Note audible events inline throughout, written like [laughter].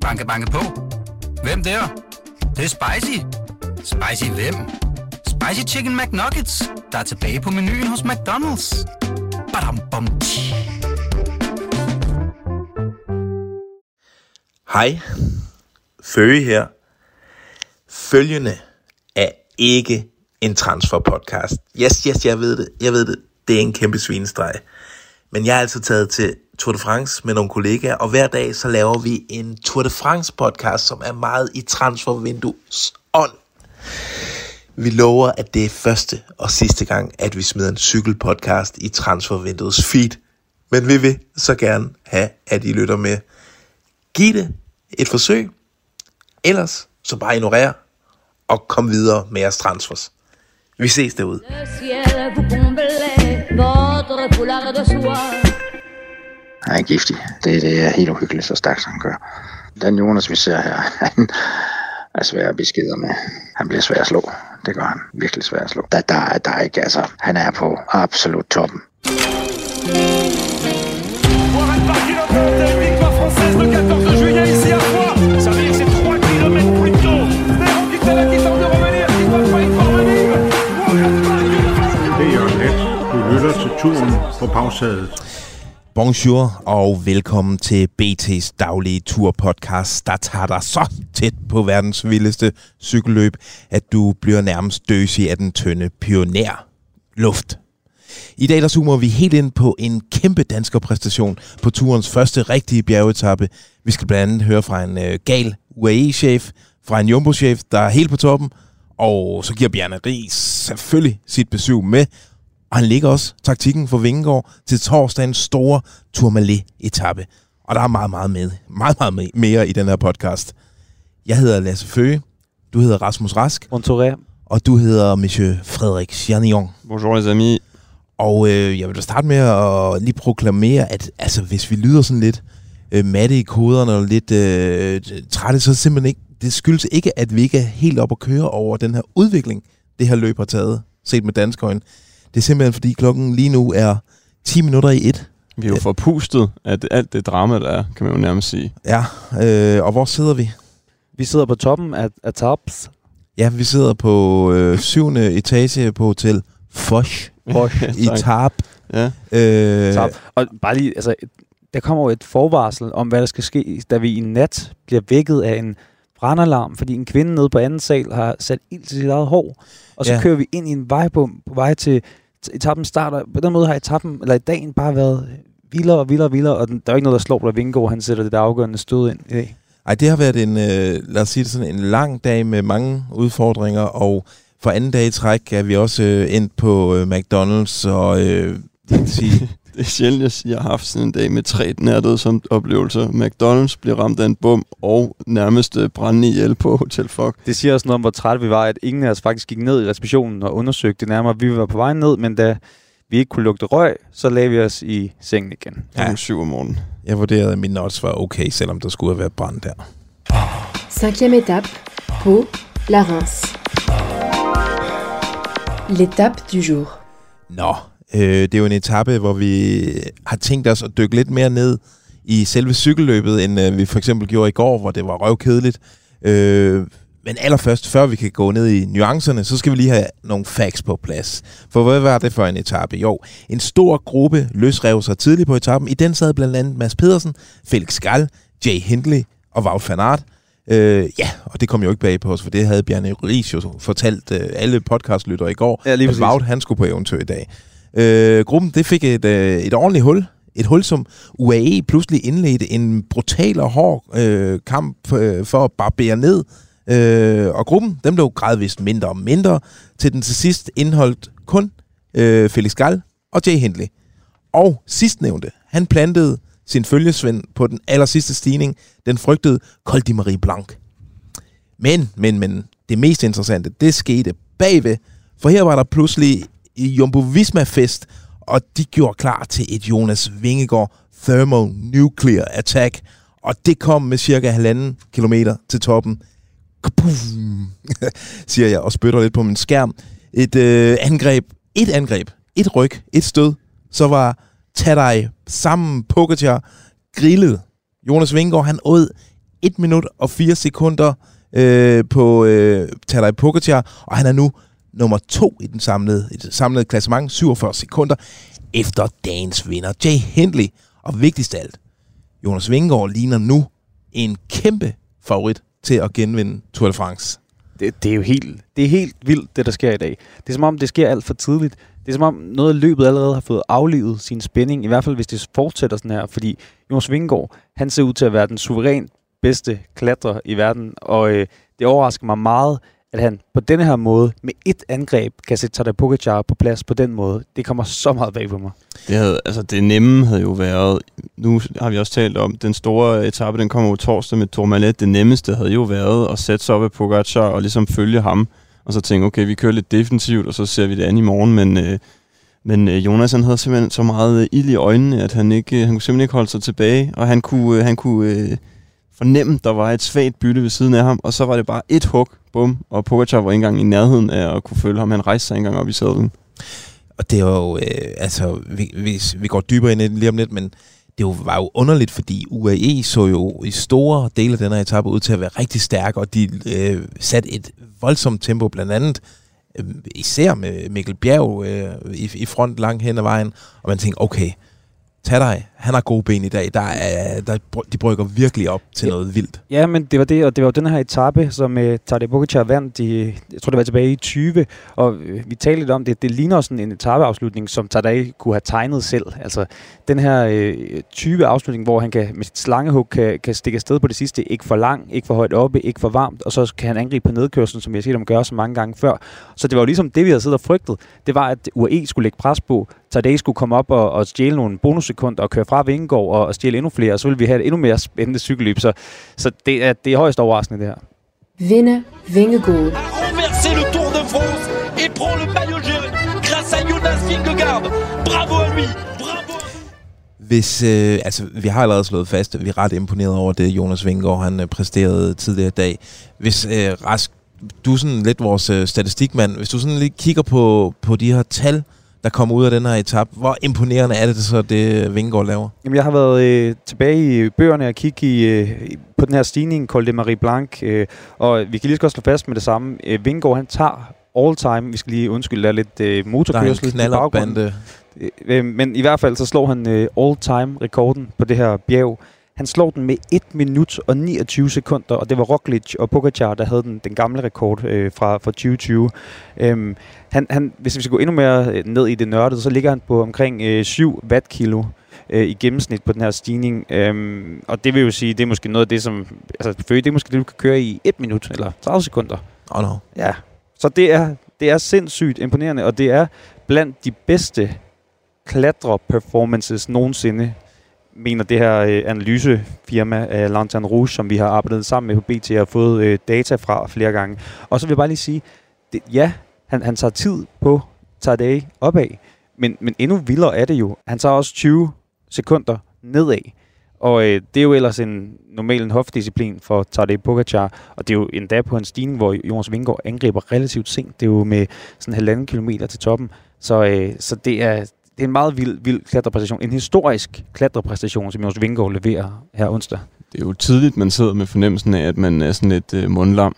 Banke, banke på. Hvem der? Det, det er spicy. Spicy hvem? Spicy Chicken McNuggets, der er tilbage på menuen hos McDonald's. Badum, bom, tji. Hej, Føge her. Følgende er ikke en transfer-podcast. Yes, yes, jeg ved det. Jeg ved det. Det er en kæmpe svinestreg. Men jeg er altså taget til Tour de France med nogle kollegaer, og hver dag så laver vi en Tour de France podcast, som er meget i transfervinduets ånd. Vi lover, at det er første og sidste gang, at vi smider en cykelpodcast i transfervinduets feed. Men vi vil så gerne have, at I lytter med. Giv det et forsøg. Ellers så bare ignorer og kom videre med jeres transfers. Vi ses derude. Le ciel vous han er giftig. Det, det er helt uhyggeligt, så stærkt han gør. Den Jonas, vi ser her, [laughs] han er svær at beskide med. Han bliver svær at slå. Det gør han. Virkelig svær at slå. Der, der, er- der er ikke, altså, han er på absolut toppen. Barguil en victoire française 14 turen på bagsædet. Bonjour og velkommen til BT's daglige turpodcast, der tager dig så tæt på verdens vildeste cykelløb, at du bliver nærmest døsig af den tynde pioner luft. I dag der zoomer vi helt ind på en kæmpe danskerpræstation på turens første rigtige bjergetappe. Vi skal blandt andet høre fra en øh, gal UAE-chef, fra en Jumbo-chef, der er helt på toppen, og så giver Bjarne Ries selvfølgelig sit besøg med, og han ligger også taktikken for Vingegaard til torsdagens store Tourmalet-etappe. Og der er meget, meget, med, meget, meget mere i den her podcast. Jeg hedder Lasse Føge, du hedder Rasmus Rask, Montouré. og du hedder Monsieur Frederik Chernillon. Bonjour les amis. Og øh, jeg vil da starte med at lige proklamere, at altså, hvis vi lyder sådan lidt øh, matte i koderne og lidt øh, trætte, så simpelthen ikke, det skyldes ikke, at vi ikke er helt op at køre over den her udvikling, det her løb har taget, set med dansk øjne. Det er simpelthen, fordi klokken lige nu er 10 minutter i et. Vi er jo forpustet af det, alt det drama, der er, kan man jo nærmest sige. Ja, øh, og hvor sidder vi? Vi sidder på toppen af, af Taps. Ja, vi sidder på øh, syvende etage på Hotel Foch [laughs] Bosch. i Tarp. Ja. Øh, Tarp. Og bare lige, altså, der kommer jo et forvarsel om, hvad der skal ske, da vi i nat bliver vækket af en brandalarm, fordi en kvinde nede på anden sal har sat ild til sit eget hår. Og så Ja. kører vi ind i en vejbom på vej til etappen starter. På den måde har etappen, eller i dagen bare været vildere og vildere og vildere, og den, der er ikke noget, der slår, der Vingegaard, han sætter det der afgørende stød ind i dag. Ej, det har været en, øh, lad os sige det sådan, en lang dag med mange udfordringer, og for anden dag i træk er vi også øh, endt på øh, McDonald's, og øh, sige, [laughs] Det er sjældent, jeg siger, jeg har haft sådan en dag med tre nærdøde som oplevelser. McDonald's bliver ramt af en bum, og nærmest øh, brændende ihjel på Hotel Fuck. Det siger også noget om, hvor trætte vi var, at ingen af os faktisk gik ned i receptionen og undersøgte det nærmere. Vi var på vej ned, men da vi ikke kunne lugte røg, så lagde vi os i sengen igen. Klokken syv om morgenen. jeg vurderede, at min odds var okay, selvom der skulle have været brand der. Cinquième étape, Pau, la Reims. L'étape du jour. Nå, øh, det er jo en etape, hvor vi har tænkt os at dykke lidt mere ned i selve cykelløbet, end øh, vi for eksempel gjorde i går, hvor det var røvkedeligt. Øh, men allerførst, før vi kan gå ned i nuancerne, så skal vi lige have nogle facts på plads. For hvad var det for en etape? Jo, en stor gruppe løsrev sig tidligt på etappen. I den sad blandt andet Mads Pedersen, Felix Gall, Jay Hindley og Wout van Aert. Øh, ja, og det kom jo ikke bag på os, for det havde Bjarne Ries jo fortalt øh, alle podcastlyttere i går, Ja, lige at. Wout han skulle på eventyr i dag. Øh, gruppen det fik et, øh, et ordentligt hul. Et hul, som UAE pludselig indledte en brutal og hård øh, kamp øh, for at barbere ned. Øh, og gruppen, dem blev gradvist mindre og mindre, til den til sidst indholdt kun øh, Felix Gall og Jay Hindley. Og sidstnævnte, han plantede sin følgesvend på den aller sidste stigning, den frygtede Col de Marie Blanc. Men, men, men, det mest interessante, det skete bagved, for her var der pludselig Jumbo Visma-fest, og de gjorde klar til et Jonas Vingegaard Thermonuclear Attack, og det kom med cirka halvanden kilometer til toppen. Kaboom, [laughs] siger jeg og spytter lidt på min skærm. Et øh, angreb, et angreb, et ryg, et stød, så var Tadej sammen Pogacar grillet Jonas Vingegaard, han åd 1 minut og 4 sekunder øh, på øh, Tadej Pogacar, og han er nu nummer to i den samlede, i det samlede klassement, 47 sekunder, efter dagens vinder, Jay Hindley. Og vigtigst af alt, Jonas Vingegaard ligner nu en kæmpe favorit til at genvinde Tour de France. det, det er jo helt, det er helt vildt, det der sker i dag. Det er som om, det sker alt for tidligt. Det er som om, noget af løbet allerede har fået aflivet sin spænding, i hvert fald hvis det fortsætter sådan her, fordi Jonas Vingegaard, han ser ud til at være den suverænt bedste klatrer i verden, og øh, det overrasker mig meget, at han på denne her måde, med et angreb, kan sætte Tadej Pogacar på plads på den måde. Det kommer så meget bag på mig. Det, havde, altså det nemme havde jo været, nu har vi også talt om, den store etape, den kommer jo torsdag med Tourmalet. Det nemmeste havde jo været at sætte sig op af Pogacar og ligesom følge ham, og så tænke, okay, vi kører lidt defensivt, og så ser vi det an i morgen, men, øh, men øh, Jonas han havde simpelthen så meget øh, ild i øjnene, at han, ikke, øh, han kunne simpelthen ikke holde sig tilbage, og han kunne, øh, han kunne øh, fornemme, der var et svagt bytte ved siden af ham, og så var det bare et hug, bum, og Pogacar var ikke engang i nærheden af at kunne følge ham. Han rejste sig ikke engang op i sadlen. Og det var jo, øh, altså, vi, vi, vi går dybere ind i det lige om lidt, men det jo, var jo underligt, fordi UAE så jo i store dele af den her etape ud til at være rigtig stærke, og de øh, satte et voldsomt tempo, blandt andet øh, især med Mikkel Bjerg øh, i, i front langt hen ad vejen, og man tænkte, okay, tag dig, han har gode ben i dag, der er, der, de brygger virkelig op til Ja. noget vildt. Ja, men det var det, og det var jo den her etape, som uh, Tadej Pogacar vandt i, jeg tror det var tilbage i 20, og øh, vi talte lidt om det, det ligner sådan en etapeafslutning, som Tadej kunne have tegnet selv. Altså den her øh, 20 afslutning, hvor han kan, med sit slangehug kan, kan stikke afsted på det sidste, ikke for lang, ikke for højt oppe, ikke for varmt, og så kan han angribe på nedkørslen, som jeg har set ham gøre så mange gange før. Så det var jo ligesom det, vi havde siddet og frygtet. Det var, at UAE skulle lægge pres på, Tadej skulle komme op og, og stjæle nogle bonussekunder og køre fra Vingegaard og, og stjæle endnu flere, og så ville vi have et endnu mere spændende cykelløb. Så, så det, er, det er højst overraskende, det her. Vinder Vingegaard. renverser le Tour de France et prend le maillot jaune grâce à Jonas Vingegaard. Bravo à lui. Bravo. Hvis, øh, altså, vi har allerede slået fast, at vi er ret imponeret over det, Jonas Vingegaard han øh, præsterede tidligere i dag. Hvis, øh, Rask, du er sådan lidt vores øh, statistikmand, hvis du sådan lige kigger på, på de her tal, der kommer ud af den her etape, hvor imponerende er det så, det Vingegaard laver? Jamen, jeg har været øh, tilbage i bøgerne og kigge i, øh, på den her stigning, Col de Marie Blanc, øh, og vi kan lige så godt slå fast med det samme. Øh, Vingegaard, han tager all time. Vi skal lige undskylde, der er lidt øh, Der er motorkørsel i baggrunden. knallerbande. Øh, men i hvert fald så slår han øh, all-time-rekorden på det her bjerg. Han slår den med 1 minut og 29 sekunder, og det var Roglic og Pogacar, der havde den, den gamle rekord øh, fra, fra 2020. Øhm, han, han, hvis vi skal gå endnu mere øh, ned i det nørdede, så ligger han på omkring øh, 7 wattkilo øh, i gennemsnit på den her stigning. Øhm, og det vil jo sige, det er måske noget af det, som... Altså, det er måske det, du kan køre i 1 minut eller 30 sekunder. Oh, no. Ja, så det er, det er sindssygt imponerende, og det er blandt de bedste klatre-performances nogensinde, mener det her øh, analysefirma øh, Lanterne Rouge, som vi har arbejdet sammen med på BT og har fået øh, data fra flere gange. Og så vil jeg bare lige sige, det, ja, han, han tager tid på Tadej opad, men, men endnu vildere er det jo. Han tager også 20 sekunder nedad. Og øh, det er jo ellers en normal en hofdisciplin for Tadej Pogacar, og det er jo endda på en stigning, hvor Jonas Vingård angriber relativt sent. Det er jo med sådan halvanden kilometer til toppen. Så, øh, så det, er, det er en meget vild, vild klatrepræstation. En historisk klatrepræstation, som Jonas Vingegaard leverer her onsdag. Det er jo tidligt, man sidder med fornemmelsen af, at man er sådan lidt øh, mundlam.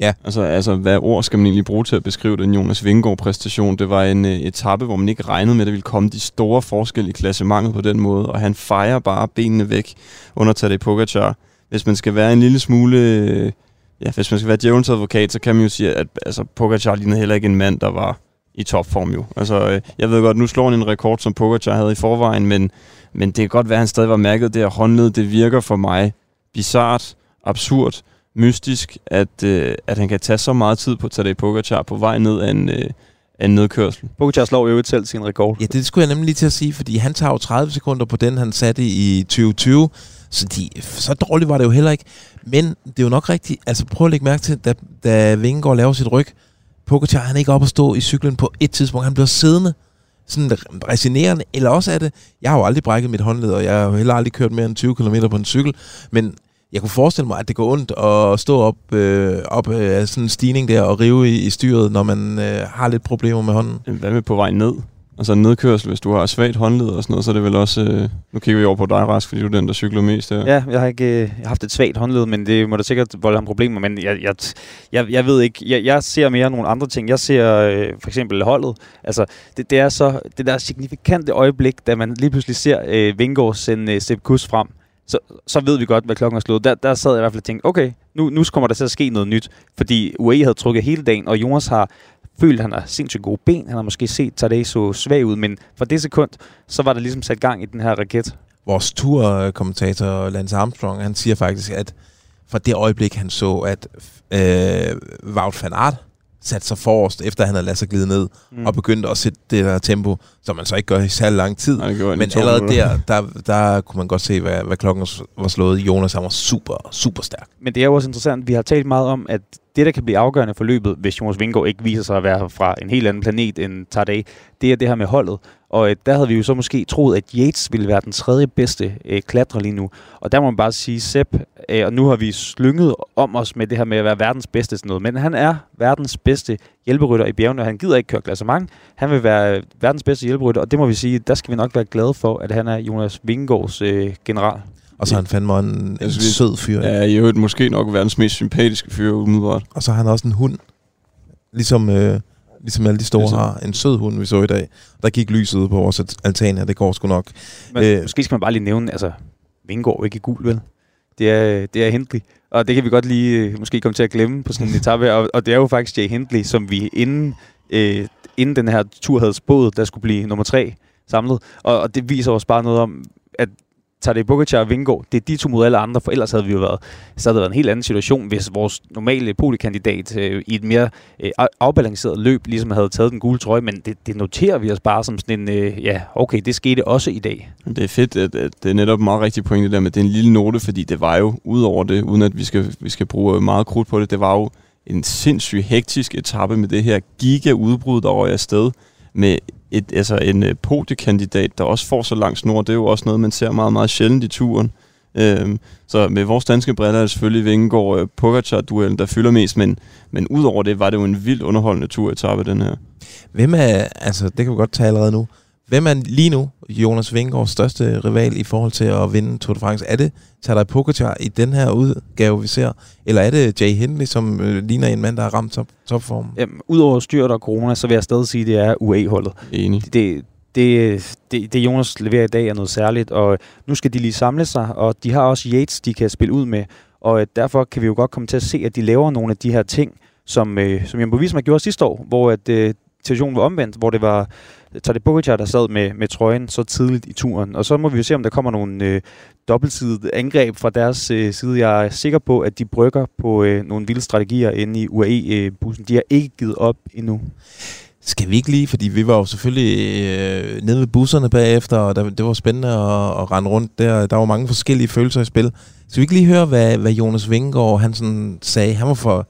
Ja. Altså, altså, hvad ord skal man egentlig bruge til at beskrive den Jonas Vingegaard-præstation? Det var en øh, etape, hvor man ikke regnede med, at der ville komme de store forskelle i klassementet på den måde, og han fejrer bare benene væk under Tadej Pogacar. Hvis man skal være en lille smule... Øh, ja, hvis man skal være djævelens advokat, så kan man jo sige, at altså, Pogacar lignede heller ikke en mand, der var i topform jo. Altså, øh, jeg ved godt, nu slår han en rekord, som Pogacar havde i forvejen, men, men det kan godt være, at han stadig var mærket det her håndled. Det virker for mig bizart, absurd, mystisk, at, øh, at han kan tage så meget tid på Tadej Pogacar på vej ned af en, øh, af en nedkørsel. Pogacar slår jo selv sin rekord. Ja, det skulle jeg nemlig lige til at sige, fordi han tager jo 30 sekunder på den, han satte i 2020. Så, de, så dårligt var det jo heller ikke. Men det er jo nok rigtigt. Altså prøv at lægge mærke til, da, da Vingegaard laver sit ryg. Pogacar, han er ikke op at stå i cyklen på et tidspunkt. Han bliver siddende. Sådan resinerende, Eller også er det, jeg har jo aldrig brækket mit håndled, og jeg har jo heller aldrig kørt mere end 20 km på en cykel. Men jeg kunne forestille mig, at det går ondt at stå op, øh, op øh, af sådan en stigning der og rive i, i styret, når man øh, har lidt problemer med hånden. Hvad med på vej ned? Altså en nedkørsel, hvis du har svagt håndled og sådan noget, så er det vel også... Øh, nu kigger vi over på dig, Rask, fordi du er den, der cykler mest her. Ja, jeg har ikke øh, jeg har haft et svagt håndled, men det må da sikkert volde ham problemer. Men jeg, jeg, jeg, jeg ved ikke, jeg, jeg ser mere nogle andre ting. Jeg ser øh, for eksempel holdet. Altså, det, det er så det der signifikante øjeblik, da man lige pludselig ser øh, Vingård sende øh, Sepp Kuss frem. Så, så ved vi godt, hvad klokken er slået. Der, der sad jeg i hvert fald og tænkte, okay, nu, nu kommer der til at ske noget nyt. Fordi UAE havde trukket hele dagen, og Jonas har følt, at han har sindssygt gode ben. Han har måske set Tadej så svag ud, men for det sekund, så var der ligesom sat gang i den her raket. Vores turkommentator Lance Armstrong, han siger faktisk, at fra det øjeblik, han så, at øh, Wout van Aert satte sig forrest, efter han havde ladet sig glide ned, Mm. og begyndte at sætte det der tempo, som man så ikke gør i særlig lang tid. Nej, Men allerede minutter. der, der, der kunne man godt se, hvad, hvad klokken var slået. Jonas han var super, super stærk. Men det er jo også interessant, vi har talt meget om, at det, der kan blive afgørende for løbet, hvis Jonas Vingård ikke viser sig at være fra en helt anden planet end Tadej, det er det her med holdet. Og øh, der havde vi jo så måske troet, at Yates ville være den tredje bedste øh, klatrer lige nu. Og der må man bare sige, Sepp, øh, og nu har vi slynget om os med det her med at være verdens bedste sådan noget, men han er verdens bedste hjælperytter i bjergene, og han gider ikke køre klassement. Han vil være verdens bedste hjælperytter, og det må vi sige, der skal vi nok være glade for, at han er Jonas Vingegaards øh, general. Og så er han fandme en, en vi- sød fyr. Ja, i øvrigt måske nok verdens mest sympatiske fyr, umiddelbart. Og så har han også en hund. Ligesom, øh, ligesom alle de store Ligesom- har. En sød hund, vi så i dag. Der gik lyset ud på vores altan her. Det går sgu nok. Men øh. Måske skal man bare lige nævne, altså, Vingård er ikke gul, vel? Det er, det er Hindley. Og det kan vi godt lige øh, måske komme til at glemme på sådan en etape. Og, og det er jo faktisk Jay Hindley, som vi inden, øh, inden den her tur havde spået, der skulle blive nummer tre samlet. Og, og det viser os bare noget om, at Tadej Pogacar og Vingård, det er de to mod alle andre, for ellers havde vi jo været, så havde det været en helt anden situation, hvis vores normale poliekandidat øh, i et mere øh, afbalanceret løb, ligesom havde taget den gule trøje, men det, det noterer vi os bare som sådan en, øh, ja, okay, det skete også i dag. Men Det er fedt, at, at det er netop meget rigtig pointe der med, det er en lille note, fordi det var jo, ud over det, uden at vi skal, vi skal bruge øh, meget krudt på det, det var jo en sindssygt hektisk etape med det her giga-udbrud, der røg afsted med et, altså en øh, podiekandidat, der også får så lang snor. Det er jo også noget, man ser meget, meget sjældent i turen. Øhm, så med vores danske briller er det selvfølgelig Vingegaard øh, Pogacar-duellen, der fylder mest, men, men udover det var det jo en vild underholdende tur turetappe, den her. Hvem er, altså det kan vi godt tage allerede nu. Hvem er lige nu Jonas Vingegaards største rival i forhold til at vinde Tour de France? Er det Tadej Pogacar i den her udgave, vi ser? Eller er det Jay Hindley, som øh, ligner en mand, der har ramt top, topform? Jamen, Udover styrt og corona, så vil jeg stadig sige, at det er UA-holdet. Enig. Det, det, det, det Jonas leverer i dag er noget særligt, og nu skal de lige samle sig, og de har også Yates, de kan spille ud med, og øh, derfor kan vi jo godt komme til at se, at de laver nogle af de her ting, som, øh, som Jumbo Visma gjorde sidste år, hvor at, øh, situationen var omvendt, hvor det var Tadej Pogacar, der sad med, med trøjen så tidligt i turen. Og så må vi jo se, om der kommer nogle øh, dobbeltsidet angreb fra deres øh, side. Jeg er sikker på, at de brygger på øh, nogle vilde strategier inde i UAE-bussen. Øh, de har ikke givet op endnu. Skal vi ikke lige, fordi vi var jo selvfølgelig øh, nede ved busserne bagefter, og der, det var spændende at, at rende rundt der. Der var mange forskellige følelser i spil. Skal vi ikke lige høre, hvad, hvad Jonas Vingegaard han sådan sagde? Han var for...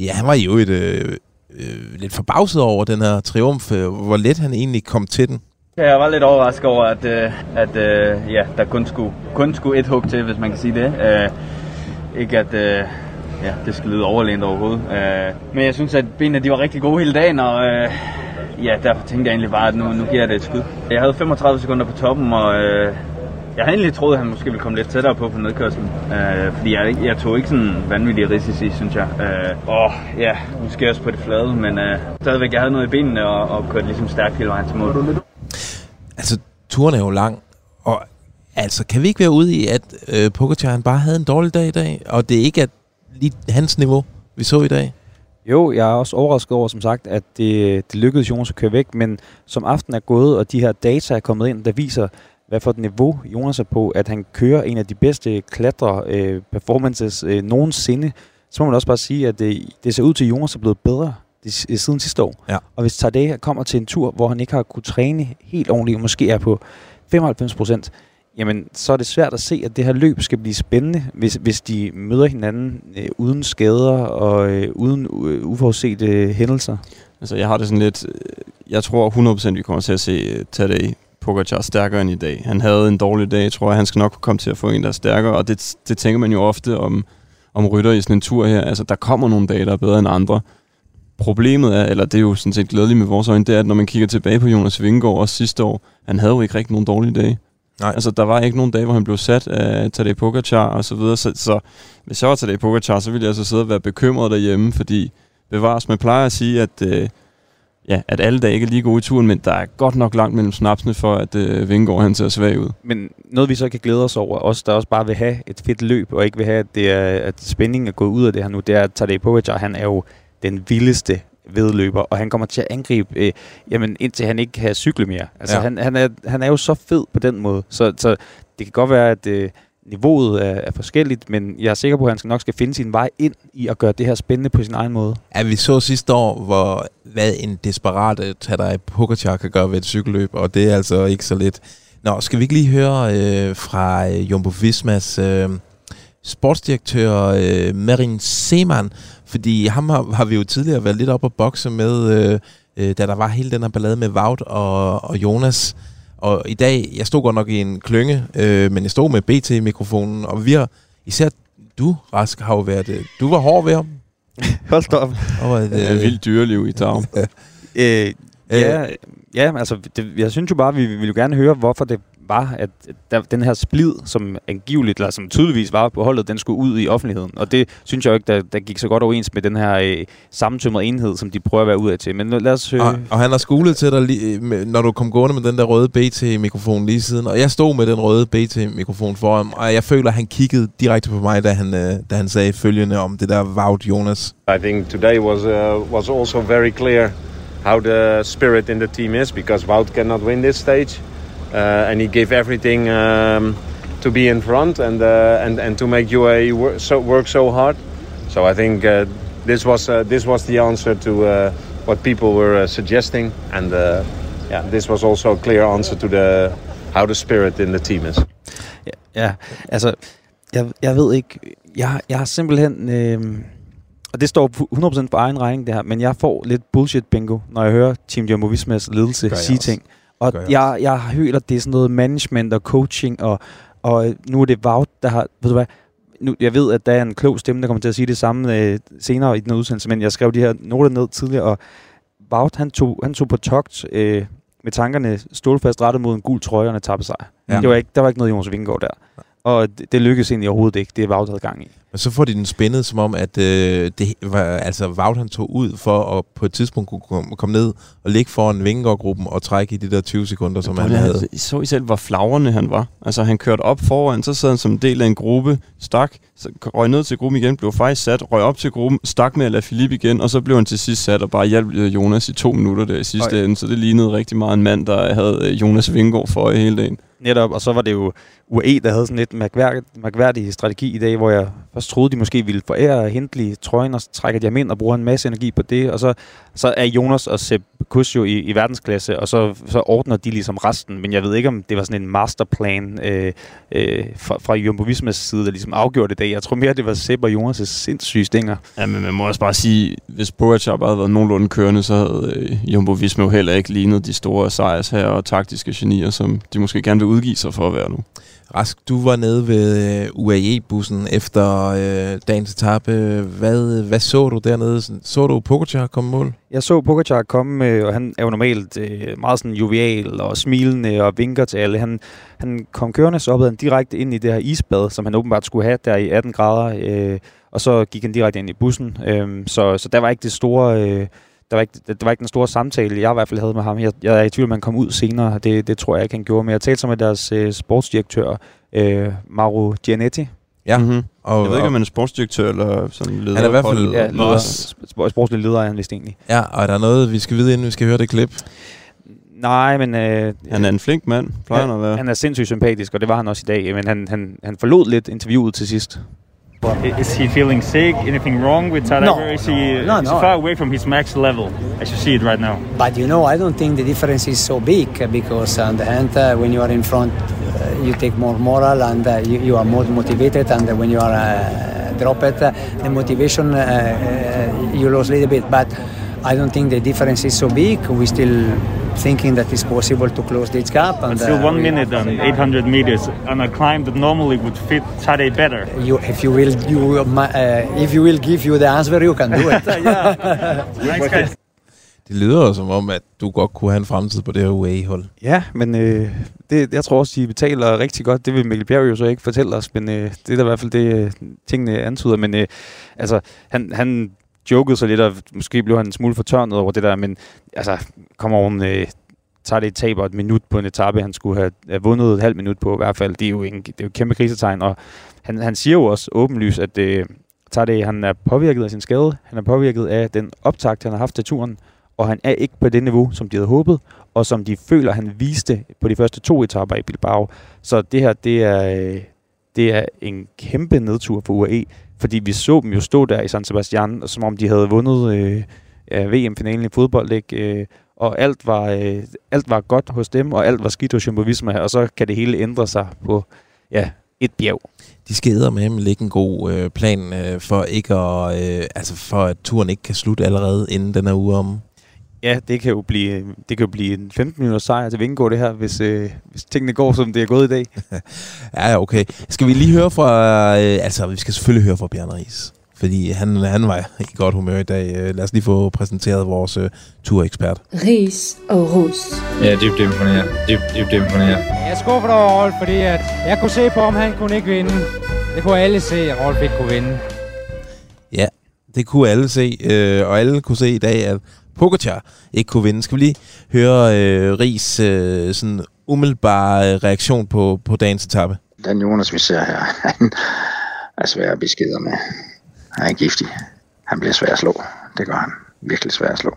Ja, han var jo et, øh, øh, lidt forbavset over den her triumf. øh, Hvor let han egentlig kom til den. Ja, jeg var lidt overrasket over, at, øh, at øh, ja, der kun skulle, kun skulle et hug til, hvis man kan sige det. Øh, ikke at øh, ja, det skulle lyde overlænt overhovedet. Øh, men jeg synes, at benene de var rigtig gode hele dagen, og øh, ja, derfor tænkte jeg egentlig bare, at nu, nu giver jeg det et skud. Jeg havde 35 sekunder på toppen, og øh, jeg havde egentlig troet, at han måske ville komme lidt tættere på på nedkørslen. Øh, fordi jeg, jeg tog ikke sådan vanvittige risici, synes jeg. Øh, og ja, måske også på det flade, men øh, stadigvæk, jeg havde noget i benene og, og kørte ligesom stærkt hele vejen til mål. Altså, turen er jo lang, og altså, kan vi ikke være ude i, at øh, Pogacar han bare havde en dårlig dag i dag, og det ikke er lige hans niveau, vi så i dag? Jo, jeg er også overrasket over, som sagt, at det, det lykkedes Jonas at køre væk, men som aften er gået, og de her data er kommet ind, der viser, hvad for et niveau Jonas er på, at han kører en af de bedste klatre øh, performances øh, nogensinde, så må man også bare sige, at det, det ser ud til, at Jonas er blevet bedre øh, siden sidste år. Ja. Og hvis Tadej kommer til en tur, hvor han ikke har kunne træne helt ordentligt, måske er på 95 procent, jamen så er det svært at se, at det her løb skal blive spændende, hvis, hvis de møder hinanden øh, uden skader og øh, uden øh, uforudsete øh, hændelser. Altså, jeg har det sådan lidt... øh, Jeg tror 100% vi kommer til at se øh, Tadej Pogacar stærkere end i dag. Han havde en dårlig dag, tror jeg. Han skal nok komme til at få en, der er stærkere, og det, det tænker man jo ofte om, om rytter i sådan en tur her. Altså, der kommer nogle dage, der er bedre end andre. problemet er, eller det er jo sådan set glædeligt med vores øjne, det er, at når man kigger tilbage på Jonas Vingegaard også sidste år, han havde jo ikke rigtig nogen dårlige dage. Nej. Altså, der var ikke nogen dage, hvor han blev sat af Tadej Pogacar og så videre. Så, så hvis jeg var Tadej Pogacar, så ville jeg altså sidde og være bekymret derhjemme, fordi bevares, man plejer at sige, at, øh, ja, at alle dage ikke er lige gode i turen, men der er godt nok langt mellem snapsene for, at øh, Vingegaard han ser svag ud. Men noget vi så kan glæde os over, os der også bare vil have et fedt løb, og ikke vil have, at, det er, at spændingen er gået ud af det her nu, det er, at Tadej Pogacar, han er jo den vildeste vedløber, og han kommer til at angribe, øh, jamen indtil han ikke kan cykle mere. Altså Ja. han, han, er, han er jo så fed på den måde, så, så det kan godt være, at øh, niveauet er, er forskelligt, men jeg er sikker på, at han skal nok skal finde sin vej ind i at gøre det her spændende på sin egen måde. Ja, vi så sidste år, hvor hvad en desperat øh, Tadej Pogacar kan gøre ved et cykelløb, og det er altså ikke så lidt. Nå, skal vi ikke lige høre øh, fra øh, Jumbo Vismas øh, sportsdirektør øh, Marin Seman, fordi ham har, har vi jo tidligere været lidt op at bokse med, øh, øh, da der var hele den her ballade med Vaut og, og Jonas. Og i dag, jeg stod godt nok i en klynge, øh, men jeg stod med BT-mikrofonen, og vi har, især du, Rask, har jo været, øh, du var hård ved ham. [laughs] Hold da op. Og, øh, Det er vildt dyreliv i dag. [laughs] Øh, ja, ja, altså, det, jeg synes jo bare, vi vi ville jo gerne høre, hvorfor det var, at der, den her splid, som angiveligt, eller som tydeligvis var på holdet, den skulle ud i offentligheden. Og det synes jeg jo ikke, der, der gik så godt overens med den her øh, sammentømrede enhed, som de prøver at være ud af til. Men lad os høre... Og, og han har skulet til dig, lige, med- når du kom gående med den der røde BT-mikrofon lige siden. Og jeg stod med den røde BT-mikrofon for ham, og jeg føler, at han kiggede direkte på mig, da han, øh, da han sagde følgende om det der Wout Jonas. I think today was uh, was also very clear how the spirit in the team is because Wout cannot win this stage, and he gave everything um, to be in front and uh, and and to make UAE work so, work so hard. So I think uh, this was uh, this was the answer to uh, what people were uh, suggesting, and uh, yeah, this was also a clear answer to the how the spirit in the team is. Ja, ja altså, jeg, jeg ved ikke, jeg, jeg har simpelthen, øh, og det står fu- 100% på egen regning det her, men jeg får lidt bullshit bingo, når jeg hører Team Jumbo Vismas ledelse sige også. ting. Og jeg jeg, jeg at det er sådan noget management og coaching, og, og nu er det Wout, der har, ved du hvad, nu, jeg ved, at der er en klog stemme, der kommer til at sige det samme øh, senere i den udsendelse, men jeg skrev de her noter ned tidligere, og Wout, han tog, han tog på togt øh, med tankerne stålfast rettet mod en gul trøje og en etappesejr. Ja. Det var ikke, der var ikke noget Jonas Vingegaard der. Og det, det lykkedes egentlig overhovedet ikke. Det er Wout havde gang i. Men så får de den spændet, som om, at øh, det var, altså, Wout han tog ud for at på et tidspunkt kunne komme, komme ned og ligge foran Vingegaard-gruppen og trække i de der 20 sekunder, som han havde. Så I selv, hvor flagrende han var. Altså, han kørte op foran, så sad han som en del af en gruppe, stak, så røg ned til gruppen igen, blev faktisk sat, røg op til gruppen, stak med at lade Philippe igen, og så blev han til sidst sat og bare hjalp øh, Jonas i to minutter der i sidste Oj. ende. Så det lignede rigtig meget en mand, der havde øh, Jonas Vingegaard for i hele dagen. Netop, og så var det jo UAE, der havde sådan lidt mærkværdig, mærkværdig strategi i dag, hvor jeg først troede, de måske ville forære Hindley trøjen, og så trækker de ham ind og bruger en masse energi på det, og så, så er Jonas og Sepp Kuss jo i, i verdensklasse, og så, så ordner de ligesom resten, men jeg ved ikke, om det var sådan en masterplan øh, øh, fra, fra Jumbo Vismas side, der ligesom afgjorde det dag. Jeg tror mere, det var Sepp og Jonas' sindssyge stinger. Ja, men man må også bare sige, hvis Pogacar bare havde været nogenlunde kørende, så havde øh, Jumbo Visma jo heller ikke lignet de store sejrs her og taktiske genier, som de måske gerne vil udgive sig for at være nu. Rask, du var nede ved øh, UAE-bussen efter øh, dagens etape. Hvad, hvad så du dernede? Så du Pogacar komme mål? Jeg så Pogacar komme, øh, og han er jo normalt øh, meget sådan jovial og smilende og vinker til alle. Han, han kom kørende, så hoppede han direkte ind i det her isbad, som han åbenbart skulle have der i 18 grader, øh, og så gik han direkte ind i bussen. Øh, så, så der var ikke det store... Øh, der var, ikke, der var ikke den store samtale, jeg i hvert fald havde med ham. Jeg, jeg er i tvivl, om han kom ud senere. Det, det tror jeg ikke, han gjorde. Men jeg talte så med deres øh, sportsdirektør, øh, Mauro Gianetti. Ja. Mm-hmm. Og, Jeg ved ikke, om han er sportsdirektør eller som leder. Han er i hvert fald-. Ja, og leder, sp- sportslig leder er han vist egentlig. ja, og er der noget, vi skal vide, inden vi skal høre det klip? Nej, men... Øh, Han er en flink mand, plejer han at være. Han er sindssygt sympatisk, og det var han også i dag. Men han, han, han forlod lidt interviewet til sidst. Is he feeling sick? Anything wrong with Tadej? No, is he, no, is no. far away from his max level as you see it right now? But you know, I don't think the difference is so big because on the hand, uh, when you are in front, uh, you take more moral and uh, you, you are more motivated. And when you are uh, dropped, uh, the motivation uh, uh, you lose a little bit. But I don't think the difference is so big. We still thinking that it's possible to close this gap. But And still, uh, one minute and 800 meters on a climb that normally would fit Tadej better. You, if you will, you, uh, if you will give you the answer, you can do it. [laughs] Thanks. [laughs] Det lyder som om, at du godt kunne have en fremtid på det her UAE-hold. Ja, men øh, det, jeg tror også, de betaler rigtig godt. Det vil Mikkel Bjerg jo så ikke fortælle os, men øh, det er da i hvert fald det, øh, tingene antyder. Men øh, altså, han, han jokede så lidt, og måske blev han en smule fortørnet over det der, men altså, kom on, øh, tager det et taber et minut på en etape, han skulle have, have vundet et halvt minut på i hvert fald. Det er jo, en, det er jo et kæmpe krisetegn, og han, han siger jo også åbenlyst, at øh, Tadej, han er påvirket af sin skade, han er påvirket af den optakt, han har haft til turen, og han er ikke på det niveau, som de havde håbet, og som de føler, han viste på de første to etaper i Bilbao. Så det her, det er, øh, det er en kæmpe nedtur for UAE, fordi vi så dem jo stå der i San Sebastian, som om de havde vundet øh, VM-finalen i fodbold, ikke? Øh, og alt var, øh, alt var godt hos dem, og alt var skidt hos Jumbo Visma, og så kan det hele ændre sig på ja, et bjerg. De skeder med med lægge en god øh, plan øh, for ikke at, øh, altså for at turen ikke kan slutte allerede inden den er uge om. Ja, det kan jo blive, det kan jo blive en 15 minutters sejr til Vingegaard det her, hvis, øh, hvis tingene går, som det er gået i dag. [laughs] Ja, okay. Skal vi lige høre fra... Øh, altså, vi skal selvfølgelig høre fra Bjørn Ries. Fordi han, han var i godt humør i dag. Øh, Lad os lige få præsenteret vores øh, turekspert. Ris og Ros. Ja, dybt imponeret. Dybt, dybt imponeret. Jeg er skuffet over Rolf, fordi at jeg kunne se på, om han kunne ikke vinde. Det kunne alle se, at Rolf ikke kunne vinde. Ja, det kunne alle se. Øh, og alle kunne se i dag, at Pogacar ikke kunne vinde. Skal vi lige høre øh, Ries øh, sådan umiddelbare reaktion på, på dagens etape? Den Jonas, vi ser her, [laughs] han er svær at beskeder med. Han er giftig. Han bliver svær at slå. Det gør han. Virkelig svær at slå.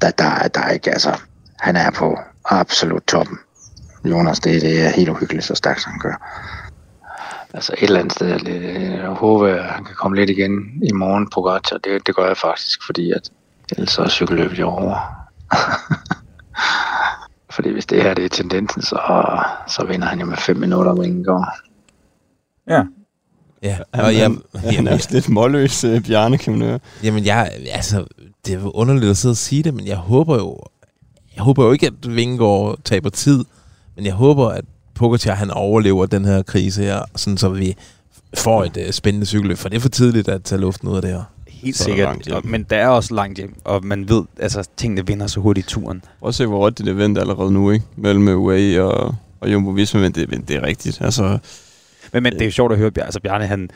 Der, der, er- der er ikke, altså, han er på absolut toppen. Jonas, det, det er helt uhyggeligt, så stærkt som han gør. Altså et eller andet sted, jeg, jeg håber, at han kan komme lidt igen i morgen på godt, og det, det gør jeg faktisk, fordi at ellers så er cykelløbet jo over. [laughs] fordi hvis det her det er tendensen, så, så vinder han jo med 5 minutter, hvor ingen går. Ja. Ja, Han, og jeg- han, [laughs] han er jamen, også lidt målløs, øh, Bjarne, kan man høre. Jamen, jeg, altså, det er jo underligt at sidde og sige det, men jeg håber jo, jeg håber jo ikke, at Vingegaard taber tid, men jeg håber, at Pogacar, han overlever den her krise her, sådan så vi får et uh, spændende cykelløb, for det er for tidligt at tage luften ud af det her. Helt Så er sikkert, langt hjem. men der er også langt hjem, og man ved, altså tingene vinder så hurtigt i turen. Prøv se, hvor rødt det er vendt allerede nu, ikke? Mellem UAE og, og Jumbo Visma, men det, men det er rigtigt. Altså, Men, men det er jo sjovt at høre, Bjarne, altså Bjarne, han,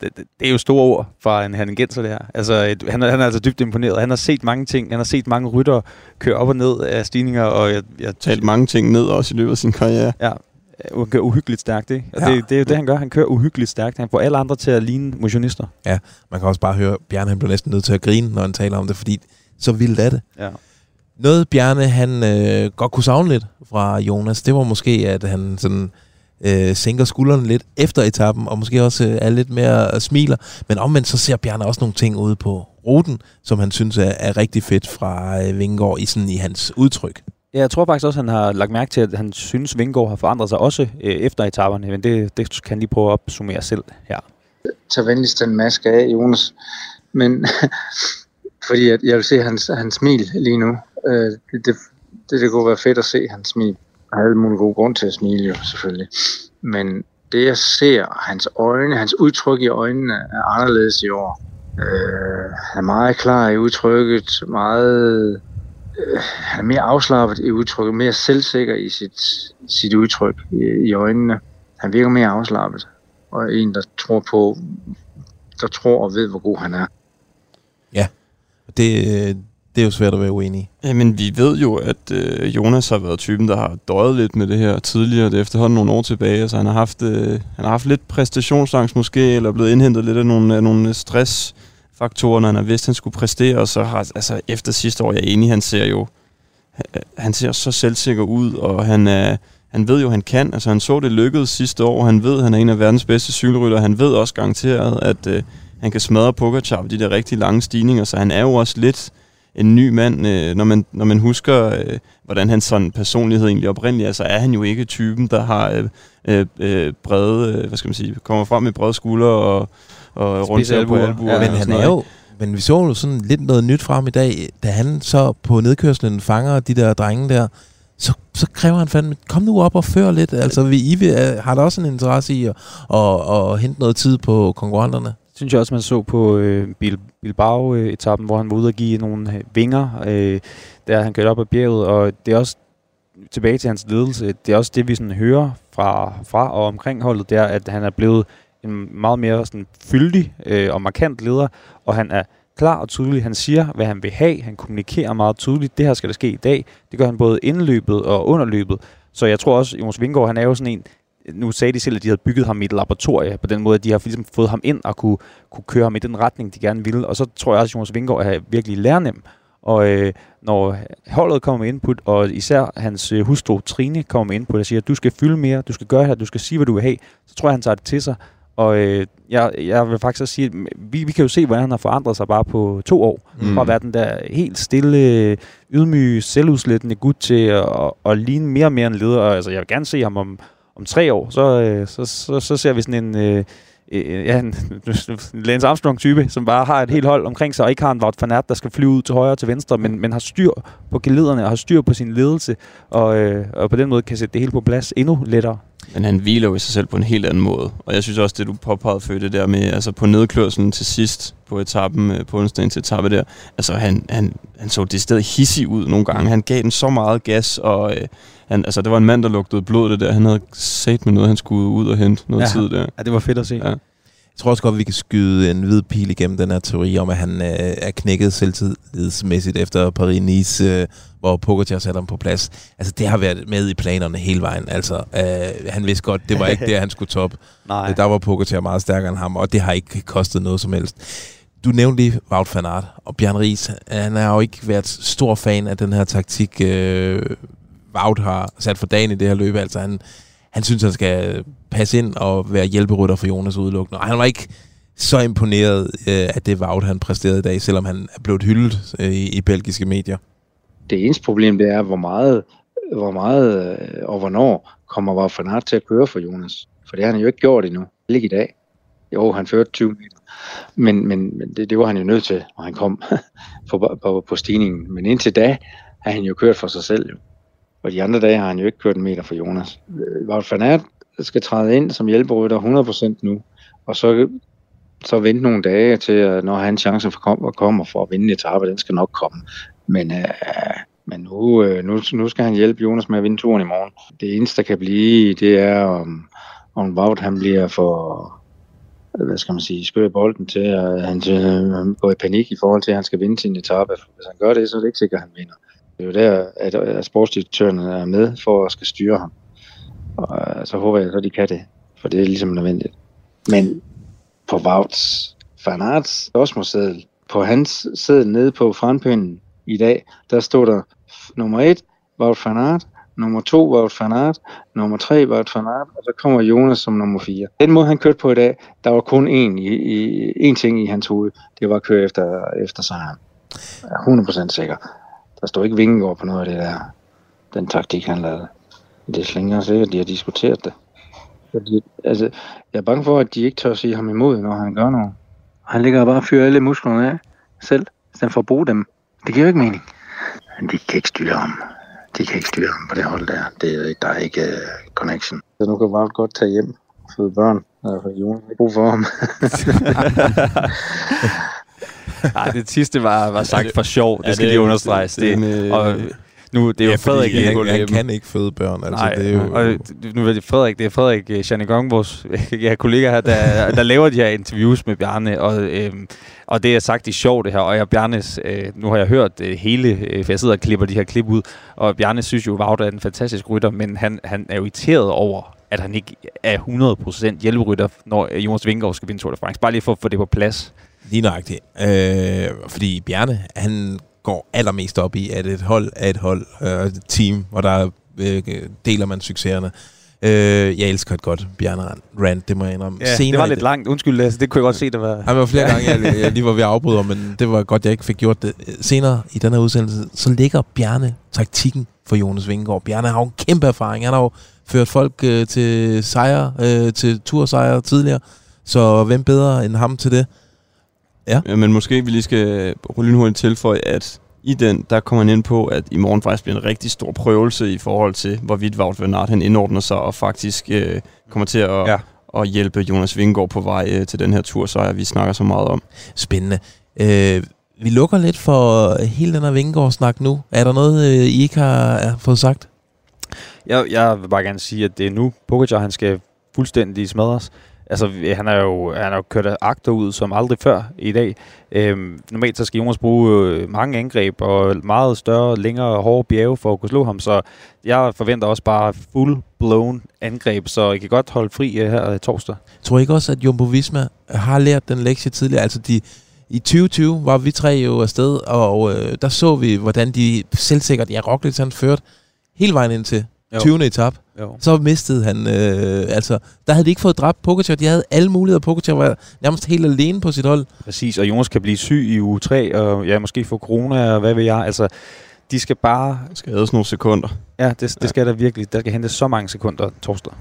det, det, det er jo store ord fra en han genser det her. Altså, et, han, han er altså dybt imponeret. Han har set mange ting. Han har set mange rytter køre op og ned af stigninger, og jeg, jeg talt mange ting ned også i løbet af sin karriere. Ja, han kører uhyggeligt stærkt, ikke? Og Ja. det, det er jo det, han gør. Han kører uhyggeligt stærkt. Han får alle andre til at ligne motionister. Ja, man kan også bare høre, Bjarne han bliver næsten nødt til at grine, når han taler om det, fordi så vildt er det. Ja. Noget Bjarne, han øh, godt kunne savne lidt fra Jonas, det var måske, at han sådan øh, sænker skuldrene lidt efter etappen, og måske også øh, er lidt mere øh, smiler. Men omvendt så ser Bjarne også nogle ting ude på ruten, som han synes er, er rigtig fedt fra øh, Vingegaard i, sådan, i hans udtryk. Ja, jeg tror faktisk også, at han har lagt mærke til, at han synes, Vingegaard har forandret sig også øh, efter etaperne. Men det, det kan han lige prøve at opsummere selv her. Tag venligst den maske af, Jonas. Men [laughs] fordi at jeg vil se hans, hans smil lige nu. Øh, det, det, det, det kunne være fedt at se hans smil. Jeg har alle mulige gode grund til at smile jo, selvfølgelig. Men det jeg ser, hans øjne, hans udtryk i øjnene er anderledes i år. Øh, han er meget klar i udtrykket, meget, øh, han er mere afslappet i udtrykket, mere selvsikker i sit, sit udtryk i, i øjnene. Han virker mere afslappet, og en, der tror på, der tror og ved, hvor god han er. Ja, det, det er jo svært at være uenig i. Jamen, vi ved jo, at øh, Jonas har været typen, der har døjet lidt med det her tidligere. Det er efterhånden nogle år tilbage, så han har haft, øh, han har haft lidt præstationsangst måske, eller blevet indhentet lidt af nogle, af nogle stressfaktorer, når han har vidst, han skulle præstere. Og så har, altså, efter sidste år, jeg er enig, han ser jo han- ser så selvsikker ud, og han, øh, han ved jo, han kan. Altså, han så det lykkedes sidste år. Han ved, han er en af verdens bedste cykelrytter. Han ved også garanteret, at øh, han kan smadre Pogacar på de der rigtig lange stigninger, så han er jo også lidt en ny mand, øh, når, man, når man husker, øh, hvordan hans sådan personlighed egentlig oprindeligt er, så er han jo ikke typen, der har øh, øh, øh, brede, øh, hvad skal man sige, kommer frem med brede skuldre og, og rundt på albuer. albuer. Ja, men han er jo, men vi så jo sådan lidt noget nyt frem i dag, da han så på nedkørslen fanger de der drenge der, så, så kræver han fandme, kom nu op og før lidt. Altså, vi I vil, har der også en interesse i at, at, at hente noget tid på konkurrenterne? Synes jeg også, man så på øh, Bil- Bilbao-etappen, hvor han var ude og give nogle øh, vinger, øh, der han kørte op ad bjerget, og det er også tilbage til hans ledelse, det er også det, vi sådan hører fra, fra og omkring holdet, det er, at han er blevet en meget mere sådan fyldig øh, og markant leder, og han er klar og tydelig. Han siger, hvad han vil have. Han kommunikerer meget tydeligt. Det her skal der ske i dag. Det gør han både indløbet og underløbet. Så jeg tror også, Jonas Vingård, han er jo sådan en, nu sagde de selv, at de havde bygget ham i et laboratorie på den måde, at de har ligesom fået ham ind og kunne, kunne køre ham i den retning, de gerne ville. Og så tror jeg også, at Jonas Vingård er virkelig lærnem. Og øh, når holdet kommer med input, og især hans øh, hustru Trine kommer med input og siger, at du skal fylde mere, du skal gøre her, du skal sige, hvad du vil have, så tror jeg, han tager det til sig. Og øh, jeg, jeg vil faktisk også sige, at vi, vi kan jo se, hvordan han har forandret sig bare på to år. Mm. Fra at være den der helt stille, ydmyge, selvudslættende gut til at, at, at ligne mere og mere en leder. Og, altså, jeg vil gerne se ham om, om tre år, så, øh, så, så, så ser vi sådan en... Øh, øh, øh ja, [laughs] en Lance Armstrong-type, som bare har et helt hold omkring sig, og ikke har en Wout van Aert, der skal flyve ud til højre og til venstre, men, men har styr på gelederne og har styr på sin ledelse, og, øh, og på den måde kan sætte det hele på plads endnu lettere. Men han hviler jo i sig selv på en helt anden måde. Og jeg synes også, det du påpegede før, det der med, altså på nedkørselen til sidst på etappen, øh, på onsdagens etappe der, altså han, han, han så det sted hissig ud nogle gange. Han gav den så meget gas, og øh, han, altså, det var en mand, der lugtede blod det der. Han havde sat med noget, han skulle ud og hente noget ja, tid der. Ja, det var fedt at se. Ja. Jeg tror også godt, vi kan skyde en hvid pil igennem den her teori om, at han øh, er knækket selvtidsmæssigt efter Paris-Nice, øh, hvor Pogacar satte ham på plads. Altså, det har været med i planerne hele vejen. Altså, øh, han vidste godt, det var ikke det, han skulle top. [laughs] Nej. Der var Pogacar meget stærkere end ham, og det har ikke kostet noget som helst. Du nævnte lige Wout van Aert, og Bjørn Ries, han har jo ikke været stor fan af den her taktik, øh, Wout har sat for dagen i det her løb. Altså, han, han synes, han skal passe ind og være hjælperytter for Jonas udelukkende. Og han var ikke så imponeret øh, af det Wout, han præsterede i dag, selvom han er blevet hyldet øh, i, i belgiske medier. Det eneste problem, det er, hvor meget, hvor meget øh, og hvornår kommer Wout van Aert til at køre for Jonas. For det har han jo ikke gjort endnu. Ikke i dag. Jo, han førte 20 meter. Men, men, men det, det var han jo nødt til, når han kom [laughs] på, på, på stigningen. Men indtil da har han jo kørt for sig selv. Jo. Og de andre dage har han jo ikke kørt en meter for Jonas. Wout van Aert skal træde ind som hjælperytter 100% nu. Og så, så vente nogle dage til, at når han chance for kom, kommer for at vinde etape, den skal nok komme. Men, øh, men nu, øh, nu, nu skal han hjælpe Jonas med at vinde turen i morgen. Det eneste, der kan blive, det er, om, om Wout han bliver for, hvad skal man sige, skør bolden til, at han øh, går i panik i forhold til, at han skal vinde sin etape. Hvis han gør det, så er det ikke sikkert, at han vinder. Det er jo der, at, at sportsdirektørerne er med for at skal styre ham. Og øh, så håber jeg, at de kan det, for det er ligesom nødvendigt. Men på Vauts Fanarts Arts på hans sædel nede på frontpinden i dag, der stod der nummer 1, Wout Fanart, nummer 2, Wout Fanart, nummer 3, Wout Fanart, og så kommer Jonas som nummer 4. Den måde, han kørte på i dag, der var kun én, i, i, én ting i hans hoved, det var at køre efter, efter sejren. Jeg er 100% sikker. Der står ikke Vingegaard på noget af det der, den taktik, han lavede. Det er slet ikke sikkert, at de har diskuteret det. Fordi, altså, jeg er bange for, at de ikke tør at sige ham imod, når han gør noget. Han ligger bare og fyrer alle musklerne af selv, i stedet for at bruge dem. Det giver jo ikke mening. Men de kan ikke styre ham. De kan ikke styre ham på det hold der. Det, er- der er ikke uh, connection. Så nu kan bare godt tage hjem og føde børn. Altså, Jonas har ikke brug for ham. [laughs] [laughs] [laughs] Nej, det sidste var, var sagt for sjov. Det skal det- lige understreges. det- Det, det- og nu, det er jo Ja, Frederik fordi han, Lind- han kan ikke føde børn. Altså, Nej, det er jo, og nu er det Frederik, det er Frederik øh, Chanigong, vores [laughs] ja, kollega her, der, der laver de her interviews med Bjarne, og, øhm, og det er sagt i sjov det her, og jeg, Bjarnes, øh, nu har jeg hørt øh, hele, øh, for jeg sidder og klipper de her klip ud, og Bjarne synes jo, Wout er en fantastisk rytter, men han, han er jo irriteret over, at han ikke er 100% hjælperytter, når øh, Jonas Vingegaard skal vinde Tour de France. Bare lige for at få det på plads. Lige nøjagtigt. Øh, fordi Bjarne, han går allermest op i, at et hold er et hold, øh, et team, hvor der øh, deler man succeserne. Øh, jeg elsker et godt Bjarne rant, det må jeg indrømme. Ja, det var lidt langt. Undskyld, Lasse, det kunne jeg godt se, der var... Der var flere gange, jeg, jeg lige var ved at afbryde, men det var godt, jeg ikke fik gjort det. Senere i den her udsendelse, så ligger Bjarne taktikken for Jonas Vingegaard. Bjarne har jo en kæmpe erfaring. Han har jo ført folk øh, til sejre, øh, til tursejre tidligere. Så hvem bedre end ham til det? Ja. ja men måske vi lige skal lynhurtigt tilføje, at i den, der kommer han ind på, at i morgen faktisk bliver en rigtig stor prøvelse i forhold til, hvorvidt Wout van Aert han indordner sig og faktisk øh, kommer til at, ja. at hjælpe Jonas Vingegaard på vej øh, til den her tursejr, vi snakker så meget om. Spændende. Øh, vi lukker lidt for hele den her Vingegaard-snak nu. Er der noget, øh, I ikke har, har fået sagt? Jeg, jeg vil bare gerne sige, at det er nu, Pogacar han skal fuldstændig smadres. Altså, han er jo, han er jo kørt akter ud som aldrig før i dag. Øhm, normalt så skal Jonas bruge øh, mange angreb og meget større, længere, hårde bjerge for at kunne slå ham, så jeg forventer også bare full-blown angreb, så I kan godt holde fri uh, her øh, torsdag. Tror I ikke også, at Jumbo Visma har lært den lektie tidligere? Altså, de, i 2020 var vi tre jo afsted, og øh, der så vi, hvordan de selvsikkert, ja, Roglic han førte hele vejen ind til jo. 20. etap. Jo. Så mistede han, øh, altså, der havde de ikke fået dræbt Pogacar, de havde alle muligheder. Pogacar var nærmest helt alene på sit hold. Præcis, og Jonas kan blive syg i uge 3, og ja, måske få corona, og hvad ved jeg. Altså, de skal bare... Skal ædes nogle sekunder. Ja, det, det ja. skal der virkelig. Der skal hente så mange sekunder torsdag.